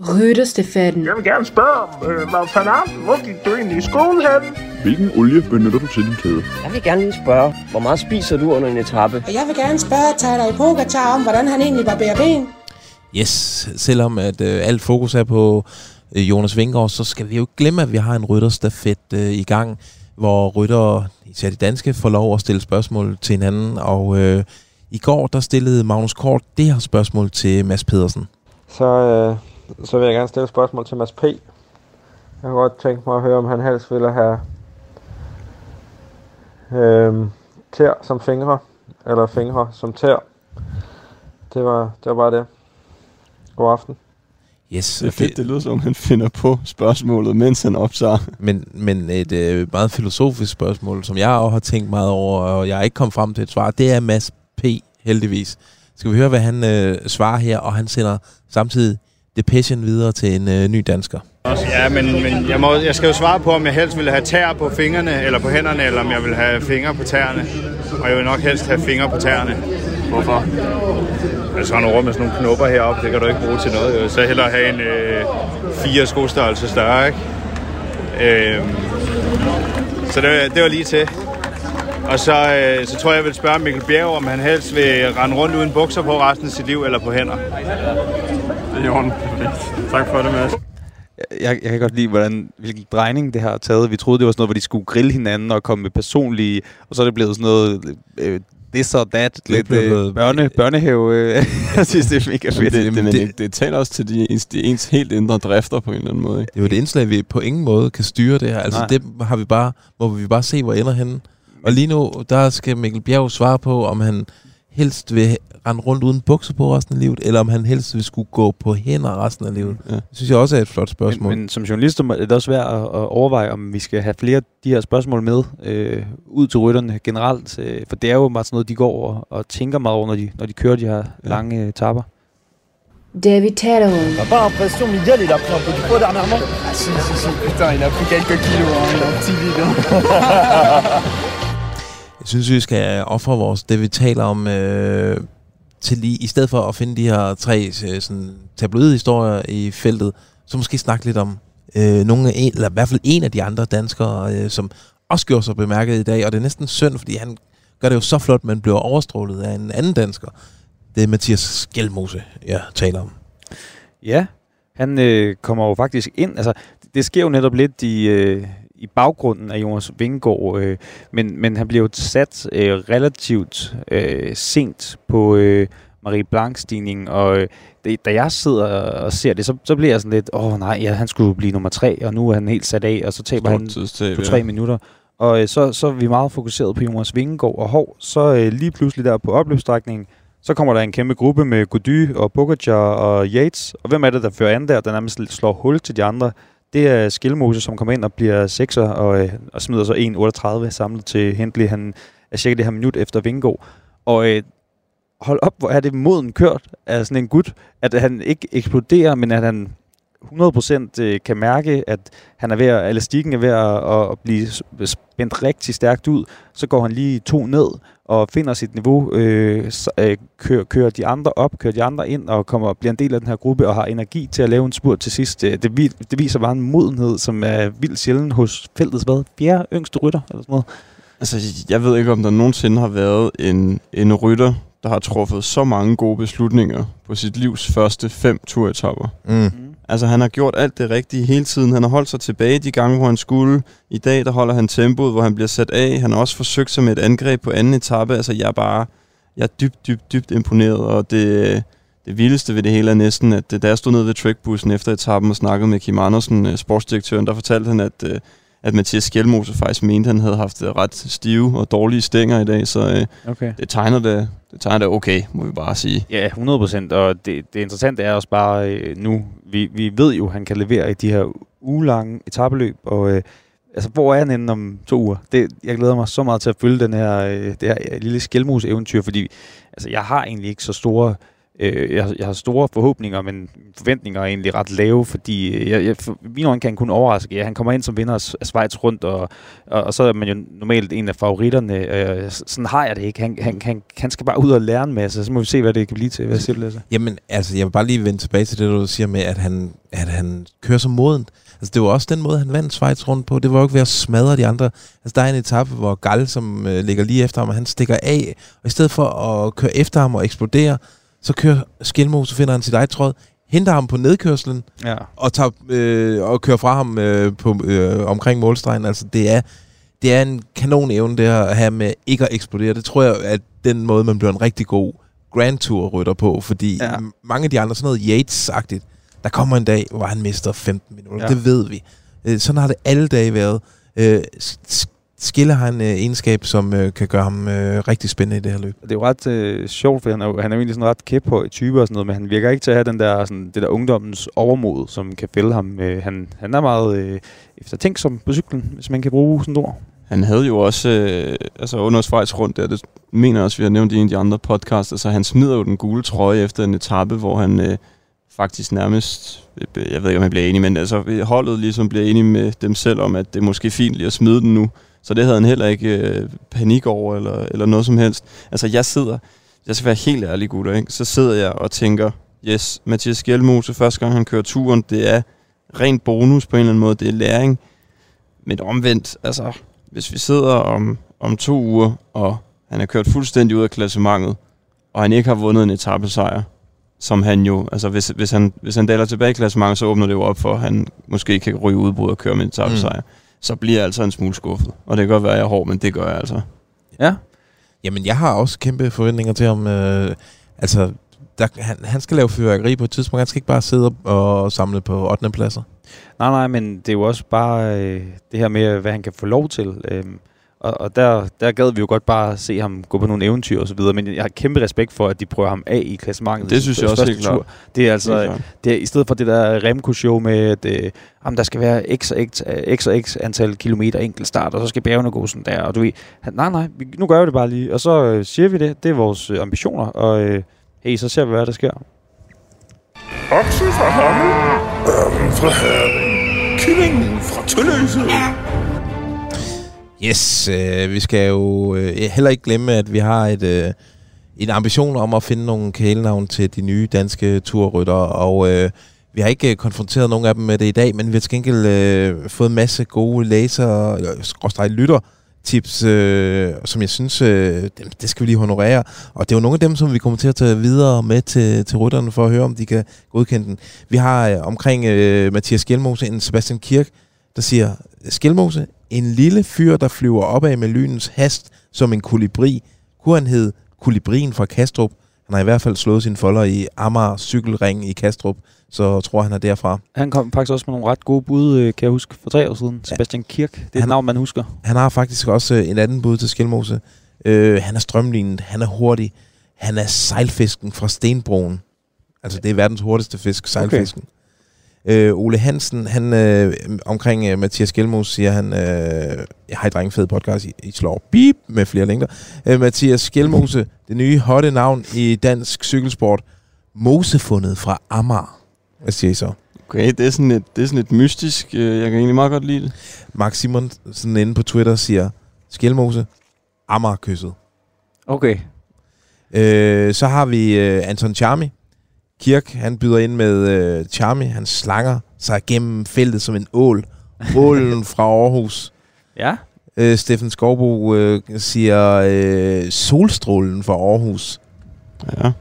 Rytterstafetten. Jeg vil gerne spørge om, øh, Wout van Aert, hvor gik du egentlig i skole hen? Hvilken olie benytter du til din kæde? Jeg vil gerne lige spørge, hvor meget spiser du under en etape? Og jeg vil gerne spørge Tadej Pogacar om, hvordan han egentlig barberer ben. Yes, selvom at øh, alt fokus er på øh, Jonas Vingegaard, så skal vi jo ikke glemme, at vi har en rytterstafet øh, i gang, hvor rytter, især de danske, får lov at stille spørgsmål til hinanden. Og øh, i går, der stillede Magnus Kort det her spørgsmål til Mads Pedersen. Så, øh, så vil jeg gerne stille et spørgsmål til Mads P. Jeg kunne godt tænke mig at høre, om han helst ville have øh, tær som fingre, eller fingre som tær. Det var, det var bare det. God aften. Yes, Det er fedt, det lyder som, han finder på spørgsmålet, mens han optager. Men, men et øh, meget filosofisk spørgsmål, som jeg også har tænkt meget over, og jeg er ikke kommet frem til et svar, det er Mads P. heldigvis. Skal vi høre, hvad han øh, svarer her, og han sender samtidig depression videre til en øh, ny dansker. Ja, men, men jeg, må, jeg skal jo svare på, om jeg helst ville have tær på fingrene, eller på hænderne, eller om jeg vil have fingre på tæerne. Og jeg vil nok helst have fingre på tæerne. Hvorfor? Altså, har nogle rum med sådan nogle knopper heroppe, det kan du ikke bruge til noget. jo. Så hellere have en øh, fire skostørrelse større, ikke? Øh, så det, det var lige til. Og så, øh, så tror jeg, jeg vil spørge Mikkel Bjerg, om han helst vil rende rundt uden bukser på resten af sit liv, eller på hænder. Det er i orden. Perfekt. Tak for det, Mads. Jeg, jeg kan godt lide, hvordan, hvilken drejning det her har taget. Vi troede, det var sådan noget, hvor de skulle grille hinanden og komme med personlige... Og så er det blevet sådan noget... Øh, this or that. Lidt blevet- øh, børne, børnehave. Øh. [laughs] jeg synes, det er mega fedt. Det, det, det, det taler også til de, ens, de ens helt indre drifter på en eller anden måde. Ikke? Det er jo et indslag, vi på ingen måde kan styre det her. Altså, Nej. det har vi bare, må vi bare se, hvor ender henne. Og lige nu, der skal Mikkel Bjerg svare på, om han helst vil rende rundt uden bukser på resten af livet, eller om han helst vil skulle gå på hænder resten af livet. Ja. Det synes jeg også er et flot spørgsmål. Men, men som journalist er det også værd at, at overveje, om vi skal have flere af de her spørgsmål med øh, ud til rytterne generelt. Øh, for det er jo bare sådan noget, de går og, og tænker meget over, når de, når de kører de her ja. lange øh, etapper. David Talleron. T'as pas l'impression, Miguel, il a pris un peu du poids dernièrement Ah si, si, si, putain, il a pris quelques kilos, hein, il a un petit vide. Hein. [laughs] Jeg synes, vi skal ofre vores, det vi taler om, øh, til lige, i stedet for at finde de her tre øh, sådan, tabloide historier i feltet, så måske snakke lidt om øh, nogle af eller i hvert fald en af de andre danskere, øh, som også gjorde sig bemærket i dag, og det er næsten synd, fordi han gør det jo så flot, men bliver overstrålet af en anden dansker. Det er Mathias Skelmose, jeg taler om. Ja, han øh, kommer jo faktisk ind. Altså, det sker jo netop lidt i, øh, i baggrunden af Jonas Vingegaard, øh, men, men han bliver jo sat øh, relativt øh, sent på øh, Marie Blanc-stigningen, og øh, det, da jeg sidder og ser det, så, så bliver jeg sådan lidt, åh oh, nej, ja, han skulle blive nummer tre, og nu er han helt sat af, og så taber Stort han tidstab, to-tre ja. minutter. Og øh, så, så er vi meget fokuseret på Jonas Vingegaard og Hov. Så øh, lige pludselig der på opløbsstrækningen, så kommer der en kæmpe gruppe med Gody og Pogacar og Yates. Og hvem er det, der fører an der, der nærmest slår hul til de andre? Det er Skilmose, som kommer ind og bliver sekser og, øh, og smider så 1.38 samlet til Hindley. Han er cirka det her minut efter Vingård. Og øh, hold op, hvor er det moden kørt af sådan en gut, at han ikke eksploderer, men at han 100% øh, kan mærke, at han er ved at, elastikken er ved at, at blive s- spændt rigtig stærkt ud. Så går han lige to ned og finder sit niveau, øh, så, øh, kører, kører de andre op, kører de andre ind og kommer bliver en del af den her gruppe og har energi til at lave en spurt til sidst. Øh, Det, det viser bare en modenhed, som er vildt sjælden hos feltets hvad? Fjerde yngste rytter eller sådan noget. Altså, jeg ved ikke, om der nogensinde har været en, en rytter, der har truffet så mange gode beslutninger på sit livs første fem turetapper. Mm. Altså, han har gjort alt det rigtige hele tiden. Han har holdt sig tilbage de gange, hvor han skulle. I dag, der holder han tempoet, hvor han bliver sat af. Han har også forsøgt sig med et angreb på anden etape. Altså, jeg er bare... Jeg er dybt, dybt, dybt imponeret, og det, det vildeste ved det hele er næsten, at da jeg stod nede ved trackbussen efter etappen og snakkede med Kim Andersen, øh, sportsdirektøren, der fortalte han, at, øh, at Mathias Skjelmose faktisk mente, at han havde haft ret stive og dårlige stænger i dag, så øh, Okay. det tegner det, det tegner det okay, må vi bare sige. Ja, 100 procent. Og det, det interessante er også bare øh, nu, vi, vi ved jo, at han kan levere i de her ugelange etabeløb, og øh, altså, hvor er han henne om to uger? Det, jeg glæder mig så meget til at følge den her, øh, det her lille skælmus-eventyr, fordi altså, jeg har egentlig ikke så store Øh, jeg, jeg har store forhåbninger, men forventninger er egentlig ret lave, fordi øh, jeg, jeg, for, min øjne kan han kun overraske. Ja, han kommer ind som vinder af Schweiz rundt, og, og, og så er man jo normalt en af favoritterne. Øh, sådan har jeg det ikke. Han, han, han, han skal bare ud og lære en masse, så må vi se, hvad det kan blive til. Hvad siger du, Lasse? Jamen, altså, jeg vil bare lige vende tilbage til det, du siger med, at han, at han kører som moden. Altså, det var også den måde, han vandt Schweiz rundt på. Det var jo ikke ved at smadre de andre. Altså, der er en etape, hvor Gal, som øh, ligger lige efter ham, og han stikker af. Og i stedet for at køre efter ham og eksplodere, så kører Skelmo, så finder han sit eget tråd, henter ham på nedkørslen, Ja. og, tager, øh, og kører fra ham øh, på, øh, omkring målstregen. Altså, det er, det er en kanon evne, det her at have med ikke at eksplodere. Det tror jeg, at den måde, man bliver en rigtig god Grand Tour-rytter på, fordi ja. mange af de andre, sådan noget Yates-agtigt, der kommer en dag, hvor han mister 15 minutter. Ja. Ja. Det ved vi. Øh, sådan har det alle dage været. Øh, S- Skille har en øh, egenskab, som øh, kan gøre ham øh, rigtig spændende i det her løb. Det er jo ret øh, sjovt, for han er, jo, han er jo egentlig sådan ret kæphøj type og sådan noget, men han virker ikke til at have den der, sådan, det der ungdommens overmod, som kan fælde ham. Øh, han, han er meget øh, eftertænksom på cyklen, hvis man kan bruge sådan et ord. Han havde jo også, øh, altså under Schweiz rundt der, det mener jeg også, vi har nævnt i en af de andre podcasts, altså han smider jo den gule trøje efter en etape, hvor han øh, faktisk nærmest, jeg ved ikke om han bliver enig, men altså holdet ligesom bliver enige med dem selv om, at det er måske fint lige at smide den nu. Så det havde han heller ikke øh, panik over, eller, eller noget som helst. Altså jeg sidder, jeg skal være helt ærlig gutter, ikke? så sidder jeg og tænker, yes, Mathias Gjelmose, første gang han kører turen, det er rent bonus på en eller anden måde, det er læring. Men omvendt, altså, hvis vi sidder om, om to uger, og han er kørt fuldstændig ud af klassementet, og han ikke har vundet en etappesejr, som han jo, altså hvis, hvis, han, hvis han daler tilbage i klassementet, så åbner det jo op for, at han måske kan ryge udbrud og køre med en etappesejr. Mm. Så bliver jeg altså en smule skuffet. Og det kan godt være, at jeg er hård, men det gør jeg altså. Ja. Jamen, jeg har også kæmpe forventninger til ham. Øh, altså, der, han, han skal lave fyrværkeri på et tidspunkt. Han skal ikke bare sidde og, og samle på 8. pladser. Nej, nej, men det er jo også bare øh, det her med, hvad han kan få lov til. Øhm, og og der, der gad vi jo godt bare se ham gå på nogle eventyr og så videre, men jeg har kæmpe respekt for, at de prøver ham af i klassementet. Det synes jeg også helt klart. Det er altså, det er, i stedet for det der Remco-show med, at øh, jamen, der skal være x og x, øh, x og x antal kilometer enkelt start, og så skal bjergene gå sådan der, og du ved, han, nej, nej, vi, nu gør vi det bare lige, og så øh, siger vi det, det er vores øh, ambitioner, og øh, hey, så ser vi, hvad der sker. Okse fra Hammel, ørnen fra Herning, kyllingen fra Tølløse. Yes, øh, vi skal jo øh, heller ikke glemme, at vi har et, øh, en ambition om at finde nogle kælenavn til de nye danske turrytter, og øh, vi har ikke øh, konfronteret nogen af dem med det i dag, men vi har til gengæld øh, fået en masse gode læser, skråstrej lytter, tips, øh, som jeg synes, øh, det, det skal vi lige honorere. Og det er jo nogle af dem, som vi kommer til at tage videre med til, til rytterne, for at høre, om de kan godkende den. Vi har øh, omkring øh, Mathias Gjelmose en Sebastian Kirk, der siger, Skelmose, en lille fyr, der flyver opad med lynens hast som en kolibri. Kunne han hedde kolibrien fra Kastrup? Han har i hvert fald slået sine folder i Amager cykelring i Kastrup, så tror han er derfra. Han kom faktisk også med nogle ret gode bud, øh, kan jeg huske, for tre år siden. Sebastian Kirk, det er et Han- navn, man husker. Han har faktisk også øh, en anden bud til Skelmose. Øh, han er strømlignet, han er hurtig, han er sejlfisken fra Stenbroen. Altså, det er verdens hurtigste fisk, sejlfisken. Okay. Øh, Ole Hansen, han øh, omkring øh, Mathias Gjelmos siger han, øh, jeg har et drenge fed podcast, I, I slår beep med flere længder. Øh, Mathias Gjelmose, det nye hotte navn i dansk cykelsport, Mosefundet fra Amager. Hvad siger I så? Okay, det er sådan et, det er sådan et mystisk, øh, jeg kan egentlig meget godt lide det. Mark Simonsen inde på Twitter siger, Skjelmose, Amagerkysset. Okay. Øh, så har vi øh, Anton Charmi. Kirk, han byder ind med øh, Charmi. Han slanger sig gennem feltet som en ål. Ålen [laughs] fra Aarhus. Ja. Øh, Steffen Skovbo øh, siger øh, solstrålen fra Aarhus. Ja.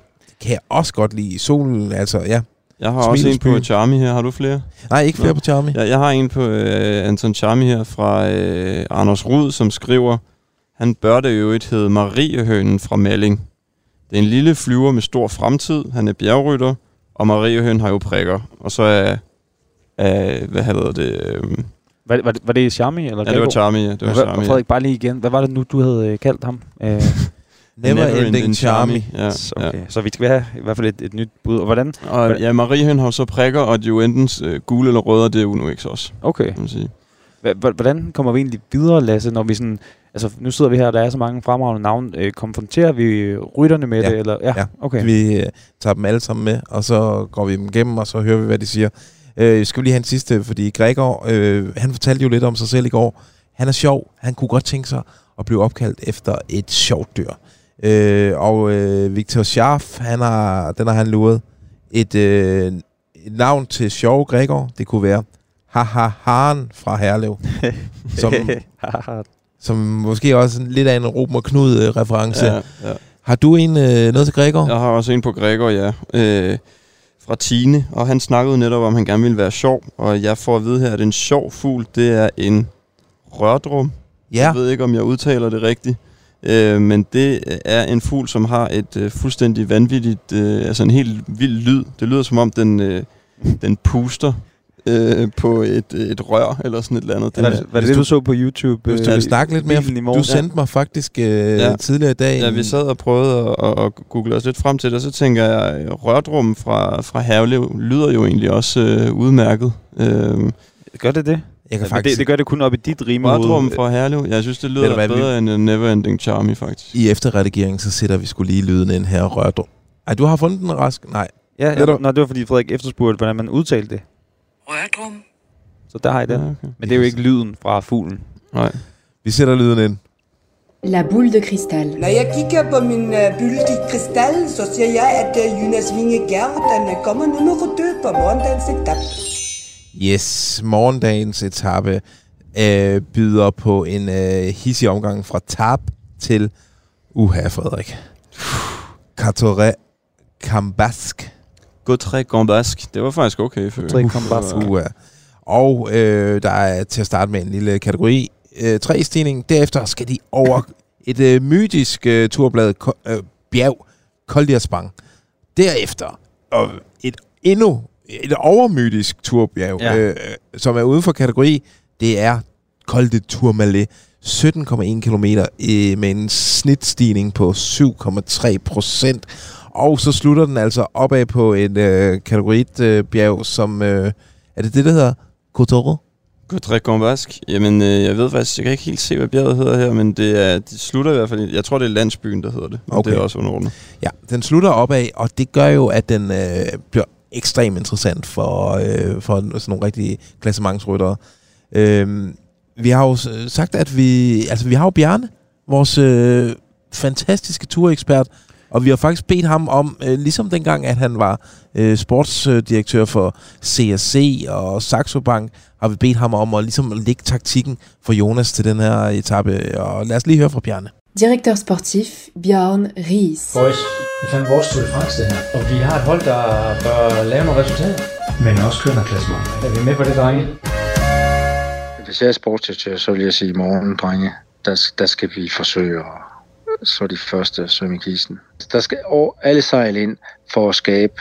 Kan jeg også godt lide. Solen, altså, ja. Jeg har også en på Charmy her. Har du flere? Nej, ikke flere på Charmy. Ja, jeg har en på øh, Anton Charmy her fra øh, Anders Rud, som skriver, han bør det jo et hedde Mariehønen fra Malling. Det er en lille flyver med stor fremtid. Han er bjergrytter, og Mariehønen har jo prikker. Og så er, er hvad hedder det... Øh, Var, var, det, var det Charmy? Eller Ja, det var? Charmy, ja. Det var Charmy, ja. Frederik, bare lige igen. Hvad var det nu, du havde øh, kaldt ham? Øh, [laughs] Never Ending Charmy. Ja, Så, okay. så vi skal have i hvert fald et, et nyt bud. Og hvordan? Og ja, Mariehøn har jo så prikker, og de er jo enten øh, gule eller røde, og det er Uno X også. Okay. Kan man sige. Hvordan kommer vi egentlig videre, Lasse, når vi sådan... Altså, nu sidder vi her, der er så mange fremragende navne. Øh, konfronterer vi rytterne med Ja. det? Eller? Ja, Ja. okay. Vi øh, tager dem alle sammen med, og så går vi dem igennem, og så hører vi, hvad de siger. Øh, skal vi lige have en sidste, fordi Gregor, øh, han fortalte jo lidt om sig selv i går. Han er sjov. Han kunne godt tænke sig at blive opkaldt efter et sjovt dyr. Øh, og øh, Victor Scharf, han har, den har han luret. Et, øh, et navn til sjov Gregor, det kunne være Haha Haren fra Herlev. [laughs] som, som måske også lidt af en Ruben og Knud-reference. Ja, ja. Har du en øh, noget til Gregor? Jeg har også en på Gregor, ja. Øh, fra Tine, og han snakkede netop om, at han gerne ville være sjov. Og jeg får at vide her, at en sjov fugl, det er en rørdrum. Ja. Jeg ved ikke, om jeg udtaler det rigtigt. Øh, men det er en fugl, som har et øh, fuldstændig vanvittigt, øh, altså en helt vild lyd. Det lyder som om, den, øh, den puster øh, på et, et rør, eller sådan et eller andet. Den Var det, var det, det, du så på YouTube? Hvis du øh, vil snakke lidt mere, i du morgen? sendte mig faktisk øh, ja. tidligere i dag. Ja, vi sad og prøvede at, at, google os lidt frem til det, og så tænker jeg, rørdrum fra, fra Herlev lyder jo egentlig også øh, udmærket. Øh, Gør det det? Jeg kan Ja, faktisk... det, det gør det kun op i dit rimehoved. Rørdrum fra Herlev, jeg synes, det du lyder hvad, vi- bedre end uh, Neverending Charmy, faktisk. I efterredigeringen, så sætter vi skulle lige lyden ind her rørt. Ej, du har fundet den, Rask? Nej. Ja, ja du? nå, det var fordi Frederik efterspurgte, hvordan man udtalte det. Rørdrum. Så der har I den. Ja, Ja, okay. Men det er jo ikke lyden fra fuglen. Nej. Vi sætter lyden ind. La boule de cristal. Når jeg kigger på min uh, byldige kristal, så siger jeg, at uh, Jonas Vingegaard, den uh, kommer nummer 2 på morgendagens etape. Yes, morgendagens etape øh, byder på en øh, hissig omgang fra tab til uha, Frederik. Carteret Cambask. Godtre Gambask, det var faktisk okay. For, Godtre Gambask. Uha. Og øh, der er til at starte med en lille kategori. Øh, tre stigning. Derefter skal de over et øh, mytisk øh, turblad øh, bjerg, Koldiaspang. Derefter og et endnu et overmytisk turbjerg, Ja. ja. øh, som er uden for kategori, det er Col de Tourmalet. 17,1 km øh, med en snitstigning på 7,3 procent. Og så slutter den altså opad på en øh, kategorit øh, bjerg, som... Øh, er det det, der hedder Coteau? Godtre Gambask, jamen øh, jeg ved faktisk, jeg kan ikke helt se, hvad bjerget hedder her, men det, er, det slutter i hvert fald, jeg tror det er landsbyen, der hedder det. Okay. Det er også underordnet. Ja, den slutter opad, og det gør jo, at den øh, bliver ekstremt interessant for, øh, for sådan nogle rigtige klassementsryttere. Øh, vi har jo sagt, at vi... Altså, vi har jo Bjarne, vores øh, fantastiske turekspert, og vi har faktisk bedt ham om, øh, ligesom dengang, at han var øh, sportsdirektør for CSC og Saxo Bank, har vi bedt ham om at ligesom lægge taktikken for Jonas til den her etape. Og lad os lige høre fra Bjarne. Directeur sportif, Bjørn Ries. Boys, det er fandme vores Tour de France, det her. Og vi har et hold, der bør lave nogle resultater. Men også køre noget klassement. Er vi med på det, drenge? Hvis jeg er sportsdirektør, så vil jeg sige, i morgen, drenge, der, der skal vi forsøge at så de første svømme i kisten. Der skal alle sejl ind for at skabe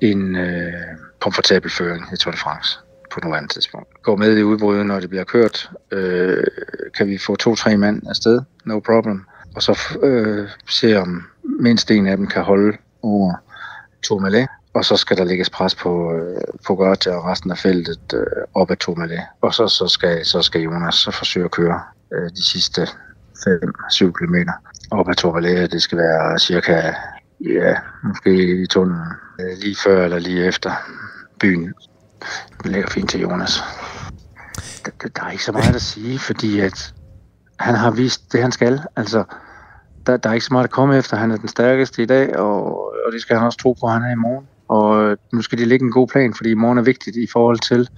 en øh, komfortabel føring i Tour de France på nuværende tidspunkt. Gå med i udbruddet, når det bliver kørt. Øh, kan vi få to-tre mand afsted? No problem. Og så øh, se om mindst en af dem kan holde over Tourmalet. Og så skal der lægges pres på øh, Pogacar og resten af feltet øh, op ad Tourmalet. Og så, så, skal, så skal Jonas så forsøge at køre øh, de sidste 5-7 km op ad Tourmalet. Det skal være cirka, ja, måske i tunnelen øh, lige før eller lige efter byen. Det ligger fint til Jonas. Der, der, er ikke så meget at sige, fordi at han har vist det, han skal. Altså, der, der er ikke så meget at komme efter. Han er den stærkeste i dag, og, og det skal han også tro på, at han er i morgen. Og nu skal de lægge en god plan, fordi i morgen er vigtigt i forhold til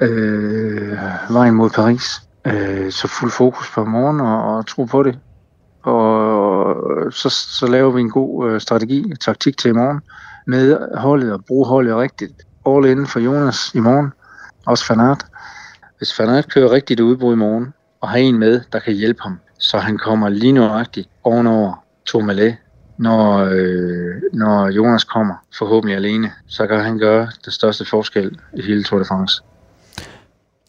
øh, vejen mod Paris. Øh, så fuld fokus på morgen og, og tro på det. Og så, så laver vi en god øh, strategi, taktik til i morgen med holdet og bruge holdet rigtigt. All in for Jonas i morgen. Også Fanart. Hvis Fanart kører rigtigt udbrud i morgen, og har en med, der kan hjælpe ham, så han kommer lige nøjagtigt ovenover Tomalé, når, øh, når Jonas kommer, forhåbentlig alene, så kan han gøre det største forskel i hele Tour de France.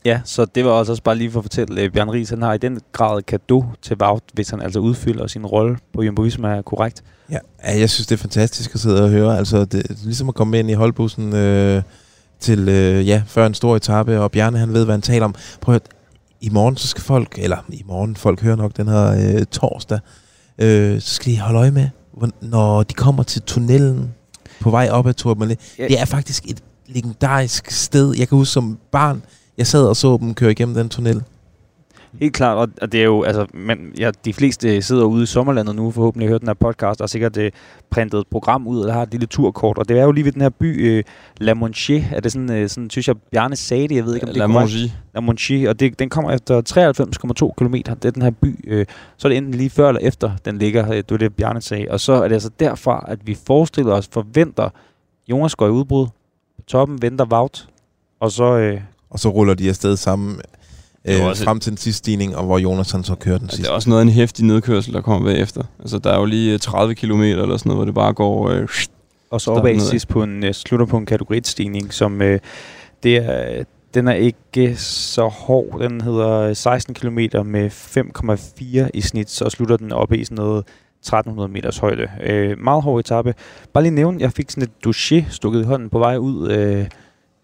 Ja, så det var også, også bare lige for at fortælle, at Bjørn Ries, han har i den grad kado til Wout, hvis han altså udfylder sin rolle på Jumbo Visma korrekt. Ja, ja, jeg synes, det er fantastisk at sidde og høre. Altså, det er ligesom at komme ind i holdbussen øh, til, øh, ja, før en stor etape, og Bjarne, han ved, hvad han taler om. Prøv at i morgen, så skal folk, eller i morgen, folk hører nok den her øh, torsdag, øh, så skal de holde øje med, når de kommer til tunnelen på vej op ad Tourmalet. Ja. Det er faktisk et legendarisk sted. Jeg kan huske som barn, jeg sad og så dem køre igennem den tunnel. Helt klart, og, og det er jo, altså, men, ja, de fleste sidder ude i sommerlandet nu, forhåbentlig har hørt den her podcast, og har sikkert øh, printet et program ud, eller har et lille turkort, og det er jo lige ved den her by, øh, La Monche, er det sådan, øh, sådan, synes jeg, Bjarne sagde det, jeg ved ikke, om det La er korrekt. Mongie. La Monche, og det, den kommer efter 93,2 km, det er den her by, øh, så er det enten lige før eller efter, den ligger, øh, det var det, Bjarne sagde, og så er det altså derfra, at vi forestiller os, forventer, Jonas går i udbrud, på toppen venter Wout, og så... Øh, Og så ruller de afsted sammen Det er øh, også- frem til den sidste stigning, og hvor Jonas han så kører den Det sidste. er også noget af en hæftig nedkørsel, der kommer bagefter. Altså, der er jo lige øh, 30 km eller sådan noget, hvor det bare går... Øh, Og så opad sidst på en, uh, slutter på en kategoristigning, som uh, det er, den er ikke så hård. Den hedder 16 km med 5,4 i snit, så slutter den op i sådan noget 1300 meters højde. Uh, meget hård etape. Bare lige nævne, jeg fik sådan et dossier stukket i hånden på vej ud, uh,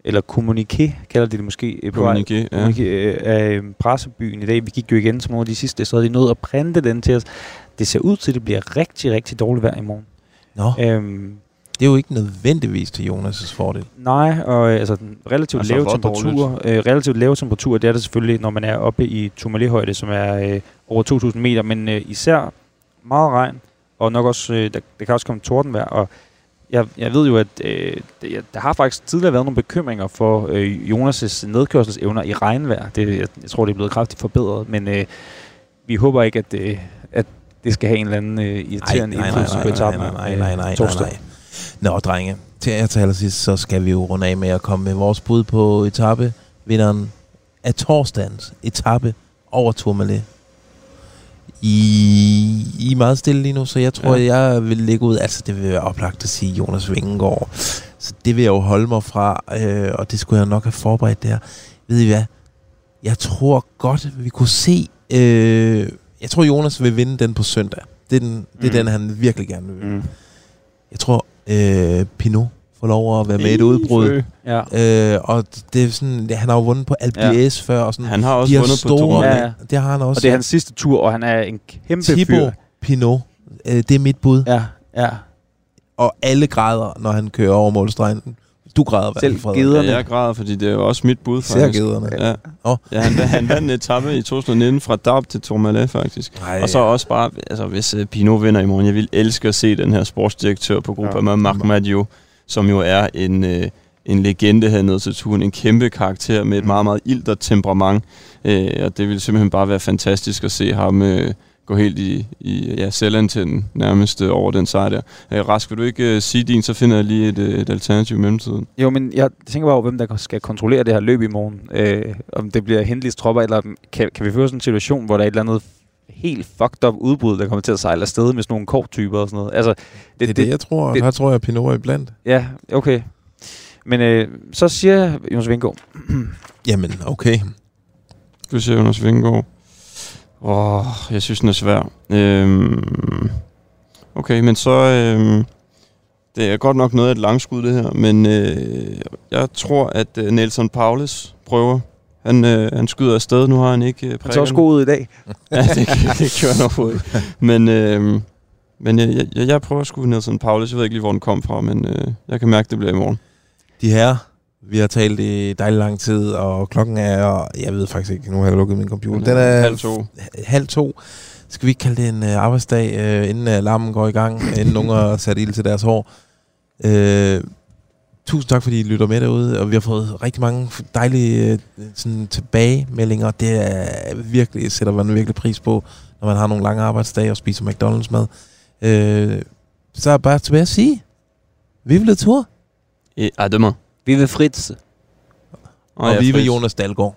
eller kommuniké, kalder de det måske, øh, Kommuniké, ja. kommuniké, øh, af øh, pressebyen i dag. Vi gik jo igen som nogle af de sidste, så havde de nået at printe den til os. Det ser ud til, at det bliver rigtig, rigtig dårligt vejr i morgen. Nå. Øhm, Det er jo ikke nødvendigvis til Jonas' fordel. Nej, og øh, altså den relativt Altså, lave temperatur, øh, relativt lave temperatur, det er det selvfølgelig, når man er oppe i Tourmalet-højde, som er øh, over 2000 meter, men øh, især meget regn, og nok også, øh, der, der kan også komme tordenvejr, og jeg, jeg ved jo, at øh, der har faktisk tidligere været nogle bekymringer for øh, Jonas' nedkørselsevner i regnvejr. Det, jeg, jeg tror, det er blevet kraftigt forbedret, men øh, vi håber ikke, at, øh, at det skal have en eller anden øh, irriterende nej, nej, indflydelse nej, på nej, etappen. nej, nej, nej, nej, nej, torsdag. nej. Nå, drenge. Til jer til allersidst, så skal vi jo runde af med at komme med vores bud på etape. Vinderen af torsdagens etape over Tourmalet. I, I er meget stille lige nu, så jeg tror, Ja. jeg vil lægge ud. Altså, det vil være oplagt at sige Jonas Vingegaard. Så det vil jeg jo holde mig fra, øh, og det skulle jeg nok have forberedt der. Ved I hvad? Jeg tror godt, vi kunne se... Øh, jeg tror, Jonas vil vinde den på søndag. Det er den, det er Mm. den han virkelig gerne vil vinde. Mm. Jeg tror, øh, Pinot får lov at være med i et udbrud. Ja. Øh, og det er sådan, det, han har jo vundet på Alpe Ja. før. Og sådan, Han har også de vundet på store, Tourmalet. ja, Det har han også. Og det er hans sidste tur, og han er en kæmpe fyr. Thibaut Pinot. Øh, det er mit bud. Ja, ja. Og alle græder, når han kører over målstregen. Du græder i hvert Selv fald. Ja, jeg græder, fordi det er jo også mit bud, faktisk. gederne. Ja. Åh. ja han, han vandt en etape i 2019 fra Darp til Tourmalet, faktisk. Ej, og så også bare, altså hvis uh, Pinot vinder i morgen, jeg vil elske at se den her sportsdirektør på gruppen Ja. med Marc Madiot, som jo er en, uh, en legende hernede til turen, en kæmpe karakter med et meget, meget ildt temperament. Uh, og det vil simpelthen bare være fantastisk at se ham uh, gå helt i, i ja, selvantænden nærmest uh, over den sejr der. Uh, Rask, vil du ikke uh, sige din, så finder jeg lige et, uh, et alternativ i mellemtiden. Jo, men jeg tænker bare over, hvem der skal kontrollere det her løb i morgen. Øh, om det bliver Henleys tropper, eller kan, kan vi få sådan en situation, hvor der er et eller andet helt fucked up udbrud, der kommer til at sejle afsted med sådan nogle korttyper og sådan noget. Altså, Det er det, jeg tror. Det, her tror jeg, at Pinot er iblandt. Ja, okay. Men øh, så siger Jonas Vingegaard. [clears throat] Jamen, okay. Du siger Jonas Vingegaard. Åh, oh, jeg synes, den er svær. Øhm, okay, men så... Øhm, det er godt nok noget af et langskud, det her. Men øh, jeg tror, at øh, Nelson Paulus prøver. Han, øh, han skyder afsted. Nu har han ikke øh, Han tager også ud i dag. [laughs] ja, det, det [laughs] gjorde han overhovedet ikke. Men, øh, men jeg, jeg, jeg prøver at skyde Nelson Paulus. Jeg ved ikke lige, hvor den kom fra, men øh, jeg kan mærke, at det bliver i morgen. De her, vi har talt i dejlig lang tid, og klokken er, jeg ved faktisk ikke, nu har jeg lukket min computer. Den er Halv to. Halv to. Skal vi ikke kalde det en uh, arbejdsdag, uh, inden alarmen går i gang, inden nogen har sat ild til deres hår? Uh, tusind tak, fordi I lytter med derude, og vi har fået rigtig mange dejlige øh, sådan, tilbagemeldinger. Det er virkelig, sætter man virkelig pris på, når man har nogle lange arbejdsdage og spiser McDonald's mad. Øh, så er bare tilbage at sige, vi vil tur. Et à demain. Vive Fritz. Og, og ja, vi vil. Jonas Dahlgaard.